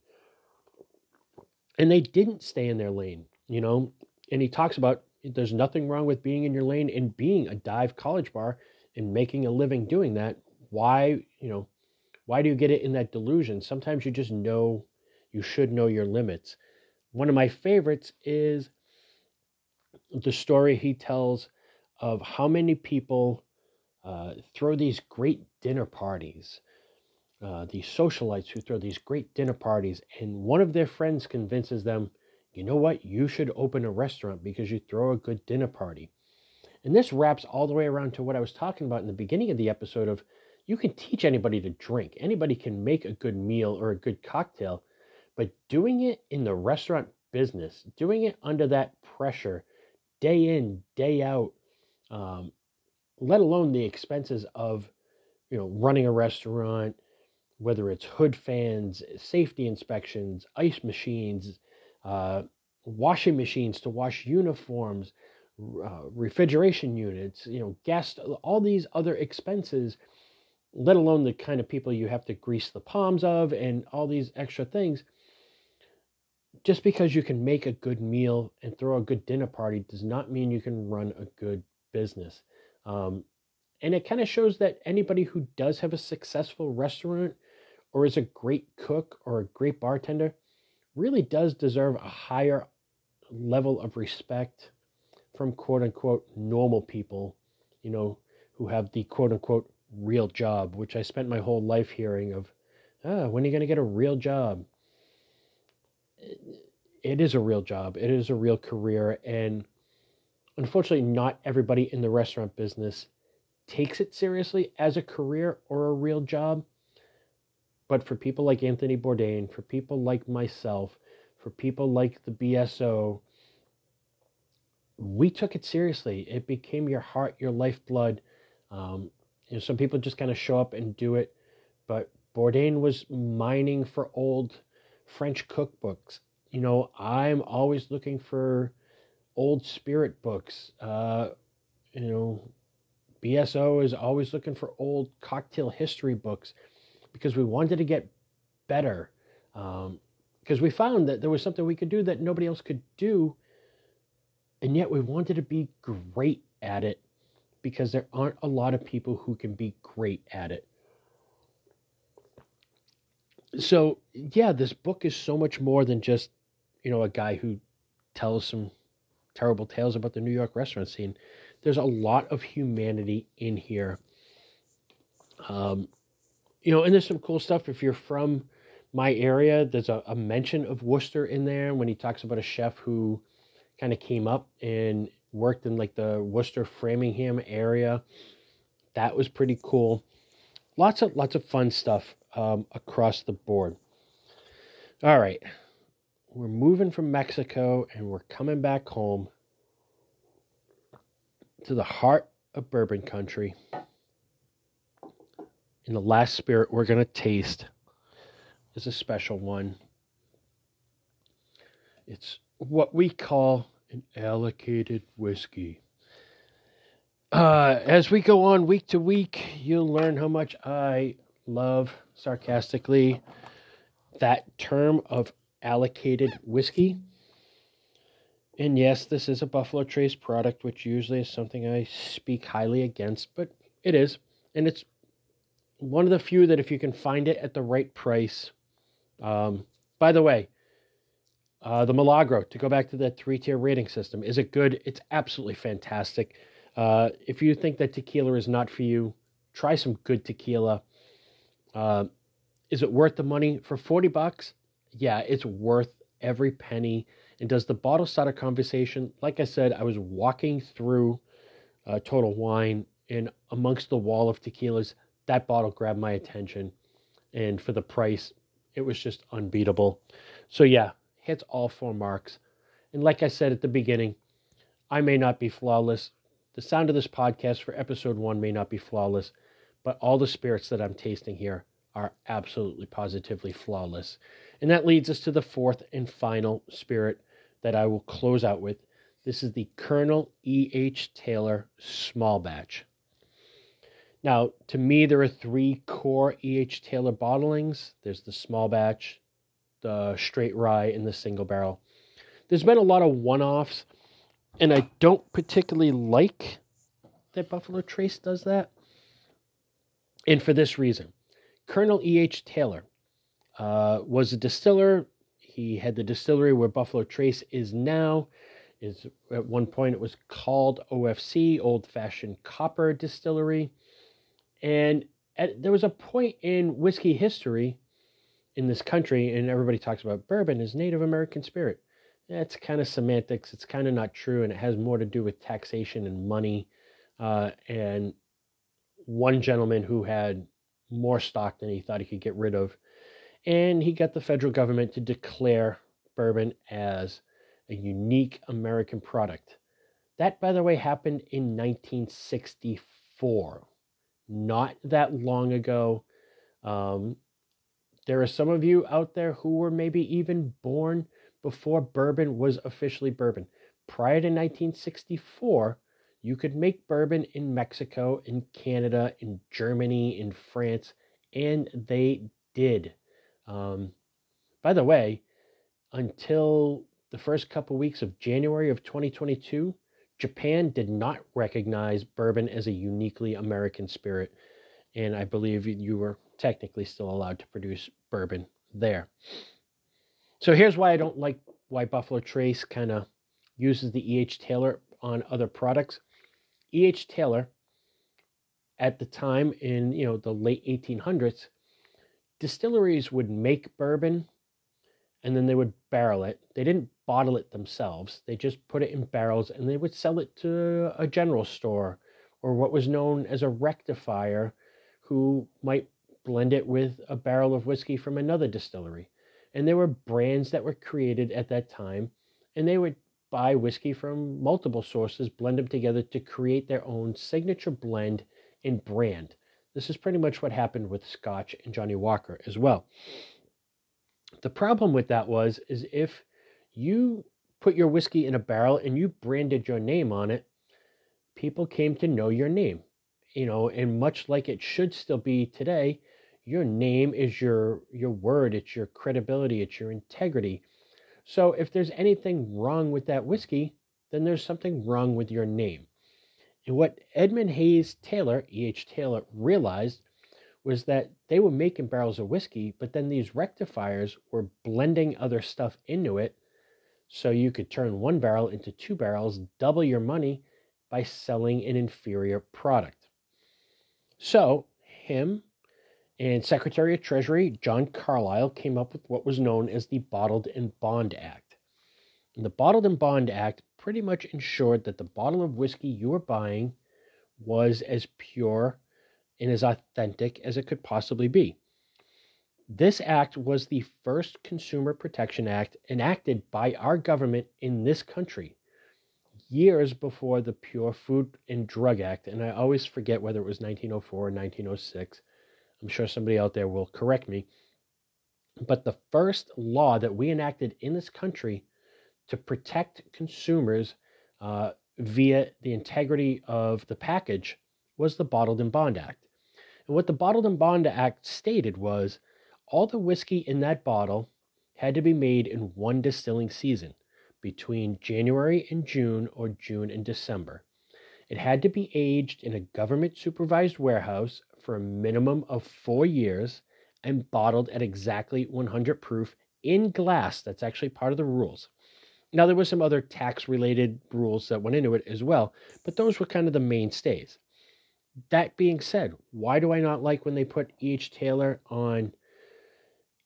And they didn't stay in their lane, you know. And he talks about there's nothing wrong with being in your lane and being a dive college bar and making a living doing that. Why, you know, why do you get it in that delusion? Sometimes you just know you should know your limits. One of my favorites is the story he tells of how many people uh, throw these great dinner parties, uh, these socialites who throw these great dinner parties, and one of their friends convinces them, you know what, you should open a restaurant because you throw a good dinner party. And this wraps all the way around to what I was talking about in the beginning of the episode of you can teach anybody to drink. Anybody can make a good meal or a good cocktail, but doing it in the restaurant business, doing it under that pressure, day in, day out, um, let alone the expenses of, you know, running a restaurant, whether it's hood fans, safety inspections, ice machines, uh, washing machines to wash uniforms, uh, refrigeration units, you know, gas, all these other expenses let alone the kind of people you have to grease the palms of and all these extra things. Just because you can make a good meal and throw a good dinner party does not mean you can run a good business. Um, and it kind of shows that anybody who does have a successful restaurant or is a great cook or a great bartender really does deserve a higher level of respect from quote unquote normal people, you know, who have the quote unquote real job, which I spent my whole life hearing of, ah, when are you going to get a real job? It is a real job. It is a real career. And unfortunately, not everybody in the restaurant business takes it seriously as a career or a real job. But for people like Anthony Bourdain, for people like myself, for people like the BSO, we took it seriously. It became your heart, your lifeblood. Um, you know, some people just kind of show up and do it, but Bourdain was mining for old French cookbooks. You know, I'm always looking for old spirit books. Uh, you know, BSO is always looking for old cocktail history books because we wanted to get better. Um, because we found that there was something we could do that nobody else could do, and yet we wanted to be great at it because there aren't a lot of people who can be great at it. So, yeah, this book is so much more than just, you know, a guy who tells some terrible tales about the New York restaurant scene. There's a lot of humanity in here. Um, you know, and there's some cool stuff. If you're from my area, there's a, a mention of Worcester in there when he talks about a chef who kind of came up and worked in like the Worcester Framingham area. That was pretty cool. Lots of lots of fun stuff um, across the board. All right, we're moving from Mexico and we're coming back home to the heart of bourbon country. And the last spirit we're going to taste is a special one. It's what we call an allocated whiskey. Uh, as we go on week to week, you'll learn how much I love, sarcastically, that term of allocated whiskey. And yes, this is a Buffalo Trace product, which usually is something I speak highly against, but it is. And it's one of the few that if you can find it at the right price. Um, by the way, uh, the Milagro, to go back to that three tier rating system, is it good? It's absolutely fantastic. Uh, if you think that tequila is not for you, try some good tequila. Uh, is it worth the money for 40 bucks? Yeah, it's worth every penny. And does the bottle start a conversation? Like I said, I was walking through uh, Total Wine, and amongst the wall of tequilas, that bottle grabbed my attention. And for the price, it was just unbeatable. So, yeah, hits all four marks. And like I said at the beginning, I may not be flawless. The sound of this podcast for episode one may not be flawless, but all the spirits that I'm tasting here are absolutely positively flawless. And that leads us to the fourth and final spirit that I will close out with. This is the Colonel E.H. Taylor Small Batch. Now, to me, there are three core E.H. Taylor bottlings there's the small batch, the straight rye, and the single barrel. There's been a lot of one offs, and I don't particularly like that Buffalo Trace does that. And for this reason Colonel E.H. Taylor uh, was a distiller. He had the distillery where Buffalo Trace is now. Is at one point it was called OFC, Old Fashioned Copper Distillery, and at, there was a point in whiskey history in this country, and everybody talks about bourbon as Native American spirit. It's kind of semantics. It's kind of not true, and it has more to do with taxation and money. Uh, and one gentleman who had more stock than he thought he could get rid of. And he got the federal government to declare bourbon as a unique American product. That, by the way, happened in 1964, not that long ago. Um, there are some of you out there who were maybe even born before bourbon was officially bourbon. Prior to 1964, you could make bourbon in Mexico, in Canada, in Germany, in France, and they did. Um, by the way, until the first couple weeks of January of 2022, Japan did not recognize bourbon as a uniquely American spirit, and I believe you were technically still allowed to produce bourbon there. So here's why I don't like why Buffalo Trace kind of uses the E.H. Taylor on other products. E.H. Taylor, at the time in you know the late 1800s, distilleries would make bourbon and then they would barrel it. They didn't bottle it themselves. They just put it in barrels and they would sell it to a general store or what was known as a rectifier who might blend it with a barrel of whiskey from another distillery. And there were brands that were created at that time and they would buy whiskey from multiple sources, blend them together to create their own signature blend and brand. This is pretty much what happened with Scotch and Johnnie Walker as well. The problem with that was is if you put your whiskey in a barrel and you branded your name on it, people came to know your name. You know, and much like it should still be today, your name is your your word, it's your credibility, it's your integrity. So if there's anything wrong with that whiskey, then there's something wrong with your name. And what Edmund Haynes Taylor, E.H. Taylor, realized was that they were making barrels of whiskey, but then these rectifiers were blending other stuff into it so you could turn one barrel into two barrels, double your money by selling an inferior product. So, him and Secretary of Treasury John Carlisle came up with what was known as the Bottled in Bond Act. And the Bottled in Bond Act pretty much ensured that the bottle of whiskey you were buying was as pure and as authentic as it could possibly be. This act was the first Consumer Protection Act enacted by our government in this country years before the Pure Food and Drug Act. And I always forget whether it was 1904 or 1906. I'm sure somebody out there will correct me. But the first law that we enacted in this country to protect consumers uh, via the integrity of the package was the Bottled in Bond Act. And what the Bottled in Bond Act stated was all the whiskey in that bottle had to be made in one distilling season between January and June or June and December. It had to be aged in a government supervised warehouse for a minimum of four years and bottled at exactly 100 proof in glass. That's actually part of the rules. Now, there were some other tax related rules that went into it as well, but those were kind of the mainstays. That being said, why do I not like when they put E.H. Taylor on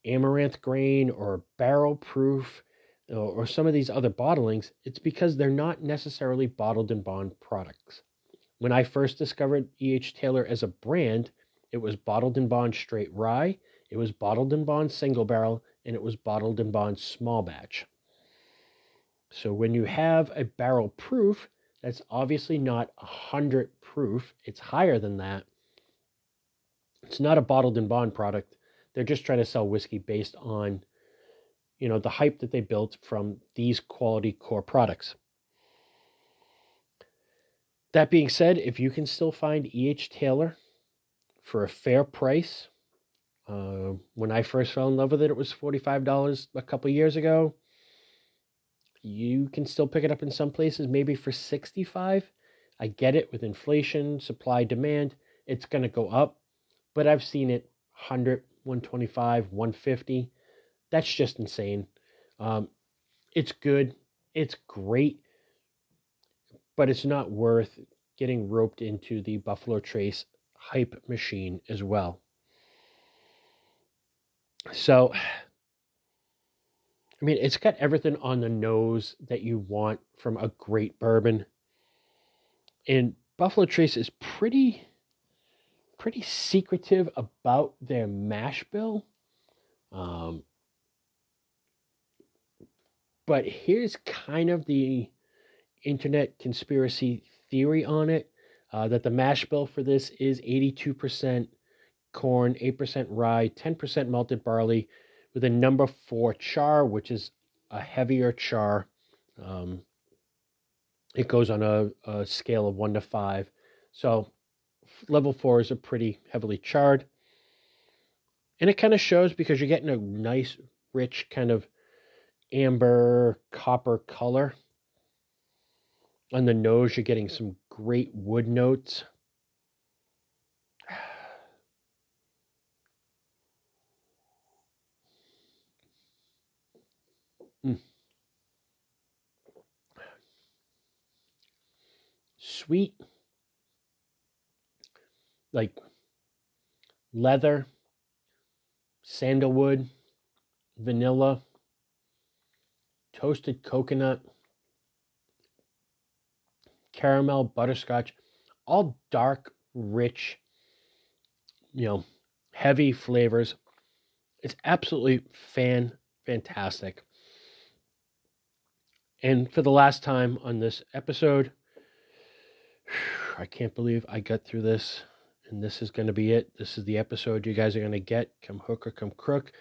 amaranth grain or barrel proof or, or some of these other bottlings? It's because they're not necessarily bottled in bond products. When I first discovered E.H. Taylor as a brand, it was bottled in bond straight rye, it was bottled in bond single barrel, and it was bottled in bond small batch. So when you have a barrel proof, that's obviously not 100 proof, it's higher than that. It's not a bottled in bond product. They're just trying to sell whiskey based on you know the hype that they built from these quality core products. That being said, if you can still find E.H. Taylor for a fair price, uh, when I first fell in love with it, it was $45 a couple years ago. You can still pick it up in some places, maybe for 65 I get it with inflation, supply, demand, it's going to go up, but I've seen it 100, 125, 150. That's just insane. Um, it's good, it's great, but it's not worth getting roped into the Buffalo Trace hype machine as well. So, I mean, it's got everything on the nose that you want from a great bourbon. And Buffalo Trace is pretty pretty secretive about their mash bill. Um, but here's kind of the internet conspiracy theory on it uh, that the mash bill for this is 82% corn, 8% rye, 10% malted barley, with a number four char, which is a heavier char. Um, it goes on a, a, scale of one to five. So level four is a pretty heavily charred. And it kind of shows because you're getting a nice, rich kind of amber copper color. On the nose, you're getting some great wood notes. Mm. Sweet, like leather, sandalwood, vanilla, toasted coconut caramel, butterscotch, all dark, rich, you know, heavy flavors. It's absolutely fan fantastic. And for the last time on this episode, I can't believe I got through this. And this is going to be it. This is the episode you guys are going to get. Come hook or come crook.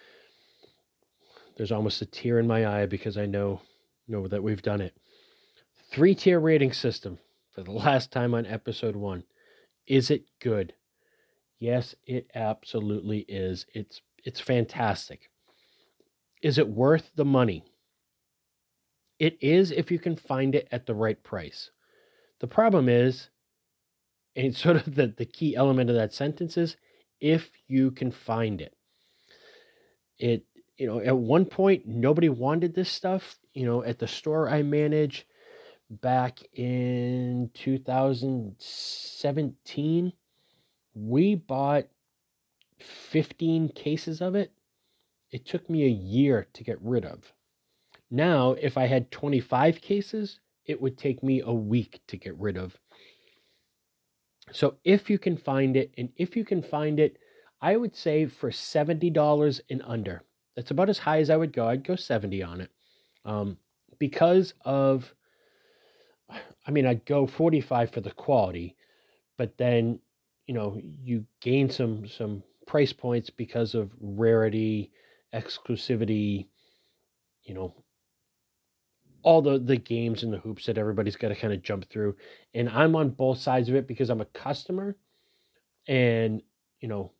There's almost a tear in my eye because I know know that we've done it. Three tier rating system for the last time on episode one. Is it good? Yes, it absolutely is. It's it's fantastic. Is it worth the money? It is if you can find it at the right price. The problem is, and sort of the, the key element of that sentence is if you can find it. It, you know, at one point nobody wanted this stuff. You know, at the store I manage, back in 2017, we bought 15 cases of it. It took me a year to get rid of. Now, if I had 25 cases, it would take me a week to get rid of. So, if you can find it, and if you can find it, I would say for $70 and under. That's about as high as I would go. I'd go 70 on it. Um, because of I mean, I'd go 45 for the quality, but then, you know, you gain some some price points because of rarity, exclusivity, you know, all the the games and the hoops that everybody's got to kind of jump through. And I'm on both sides of it because I'm a customer and, you know,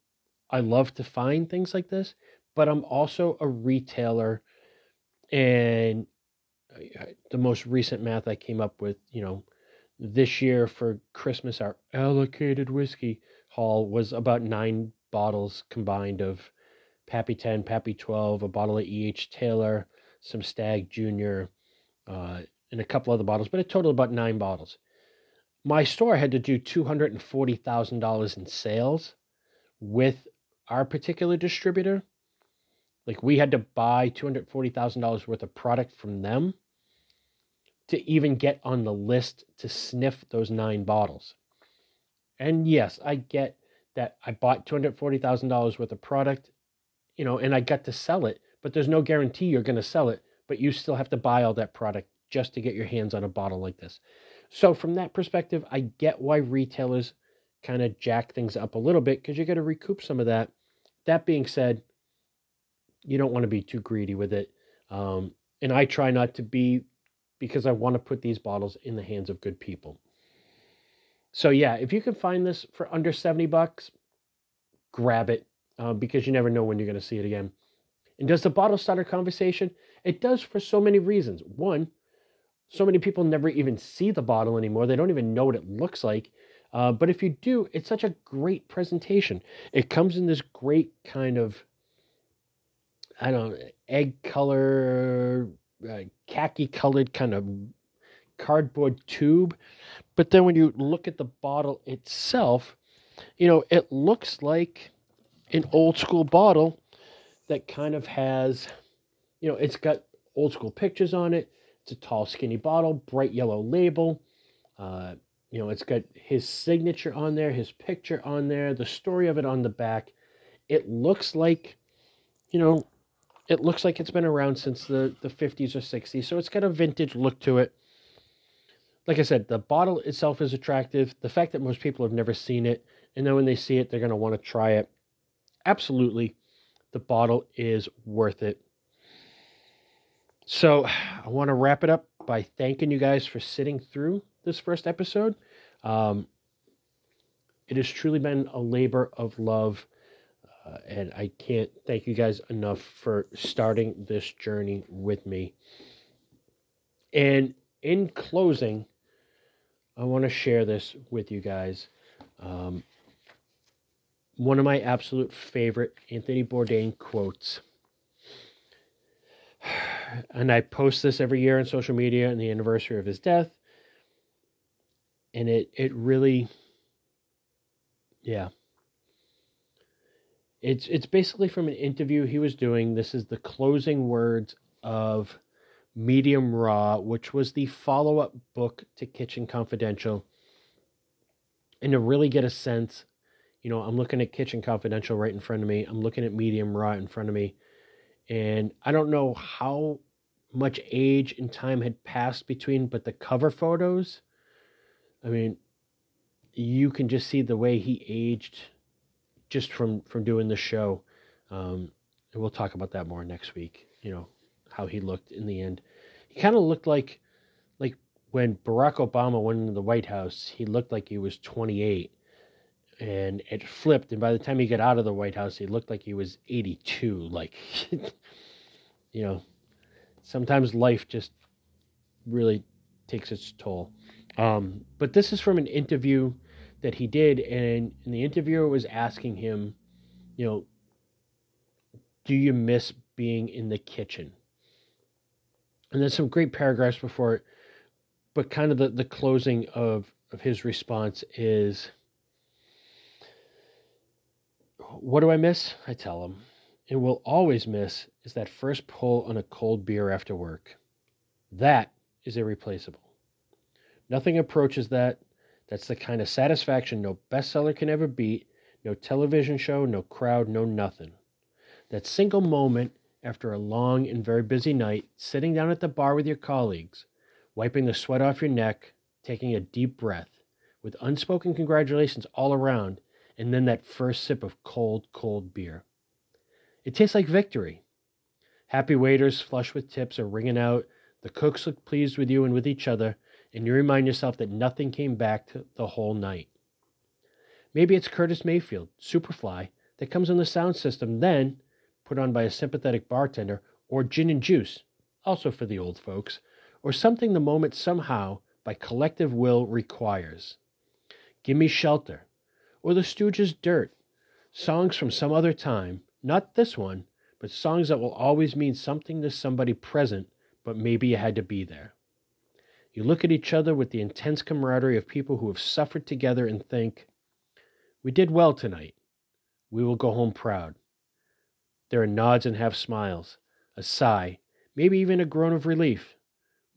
I love to find things like this, but I'm also a retailer and the most recent math I came up with, you know, this year for Christmas, our allocated whiskey haul was about nine bottles combined of Pappy 10, Pappy 12, a bottle of E.H. Taylor, some Stag Junior, uh, and a couple other bottles, but it totaled about nine bottles. My store had to do $240,000 in sales with our particular distributor. Like we had to buy $240,000 worth of product from them to even get on the list to sniff those nine bottles. And yes, I get that I bought $240,000 worth of product, you know, and I got to sell it, but there's no guarantee you're going to sell it, but you still have to buy all that product just to get your hands on a bottle like this. So, from that perspective, I get why retailers kind of jack things up a little bit because you got to recoup some of that. That being said, you don't want to be too greedy with it. Um, and I try not to be because I want to put these bottles in the hands of good people. So yeah, if you can find this for under 70 bucks, grab it uh, because you never know when you're going to see it again. And does the bottle starter conversation? It does for so many reasons. One, so many people never even see the bottle anymore. They don't even know what it looks like. Uh, but if you do, it's such a great presentation. It comes in this great kind of, I don't know, egg color, uh, khaki colored kind of cardboard tube. But then when you look at the bottle itself, you know, it looks like an old school bottle that kind of has, you know, it's got old school pictures on it. It's a tall, skinny bottle, bright yellow label. Uh, you know, it's got his signature on there, his picture on there, the story of it on the back. It looks like, you know, it looks like it's been around since the, the 50s or 60s. So it's got a vintage look to it. Like I said, the bottle itself is attractive. The fact that most people have never seen it, and then when they see it, they're going to want to try it. Absolutely, the bottle is worth it. So I want to wrap it up by thanking you guys for sitting through this first episode. Um, it has truly been a labor of love, uh, and I can't thank you guys enough for starting this journey with me. And in closing, I want to share this with you guys. Um, one of my absolute favorite Anthony Bourdain quotes. And I post this every year on social media on the anniversary of his death and it it really yeah it's it's basically from an interview he was doing. This is the closing words of medium raw which was the follow-up book to kitchen confidential. And to really get a sense you know i'm looking at kitchen confidential right in front of me. I'm looking at medium raw in front of me. And i don't know how much age and time had passed between but the cover photos I mean, you can just see the way he aged just from from doing the show. Um, and we'll talk about that more next week. You know how he looked in the end. He kind of looked like like when Barack Obama went into the White House. He looked like he was 28, and it flipped. And by the time he got out of the White House, he looked like he was 82. Like, you know, sometimes life just really takes its toll. Um, but this is from an interview that he did, and, and the interviewer was asking him, you know, do you miss being in the kitchen? And there's some great paragraphs before it, but kind of the, the closing of, of his response is, What do I miss? I tell him. And will always miss is that first pull on a cold beer after work. That is irreplaceable. Nothing approaches that. That's the kind of satisfaction no bestseller can ever beat, no television show, no crowd, no nothing. That single moment after a long and very busy night, sitting down at the bar with your colleagues, wiping the sweat off your neck, taking a deep breath, with unspoken congratulations all around, and then that first sip of cold, cold beer. It tastes like victory. Happy waiters, flush with tips, are ringing out. The cooks look pleased with you and with each other, and you remind yourself that nothing came back the whole night. Maybe it's Curtis Mayfield, Superfly, that comes on the sound system, then put on by a sympathetic bartender, or gin and juice, also for the old folks, or something the moment somehow, by collective will, requires. Give me shelter, or the Stooges' dirt, songs from some other time, not this one, but songs that will always mean something to somebody present, but maybe you had to be there. You look at each other with the intense camaraderie of people who have suffered together and think, We did well tonight. We will go home proud. There are nods and half smiles, a sigh, maybe even a groan of relief.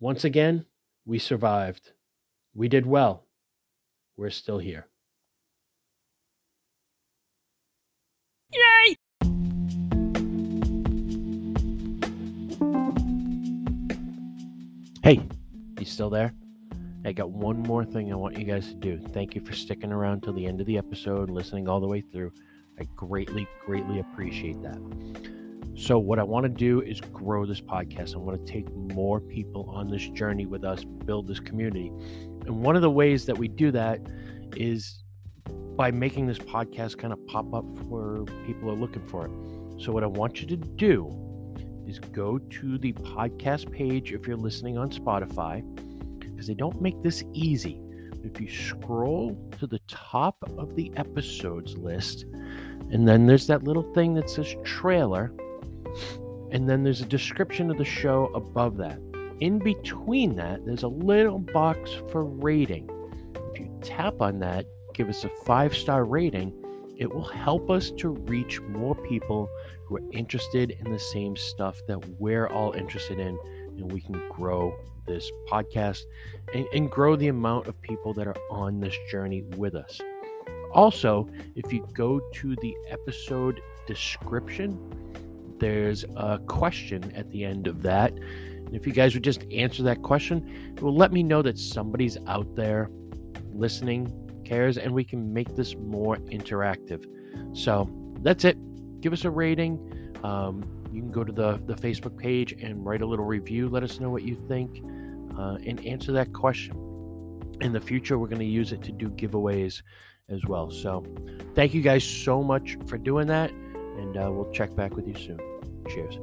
Once again, we survived. We did well. We're still here. Yay! Hey, you still there? I got one more thing I want you guys to do. Thank you for sticking around till the end of the episode, listening all the way through. I greatly, greatly appreciate that. So, what I want to do is grow this podcast. I want to take more people on this journey with us, build this community. And one of the ways that we do that is by making this podcast kind of pop up where people are looking for it. So, what I want you to do is go to the podcast page if you're listening on Spotify, because they don't make this easy. If you scroll to the top of the episodes list, and then there's that little thing that says trailer, and then there's a description of the show above that. In between that, there's a little box for rating. If you tap on that, give us a five star rating, it will help us to reach more people who are interested in the same stuff that we're all interested in, and we can grow this podcast and, and grow the amount of people that are on this journey with us. Also, if you go to the episode description, there's a question at the end of that. And if you guys would just answer that question, it will let me know that somebody's out there listening, cares, and we can make this more interactive. So that's it give us a rating. Um, you can go to the, the Facebook page and write a little review. Let us know what you think uh, and answer that question. In the future, we're going to use it to do giveaways as well. So, thank you guys so much for doing that, and uh, we'll check back with you soon. Cheers.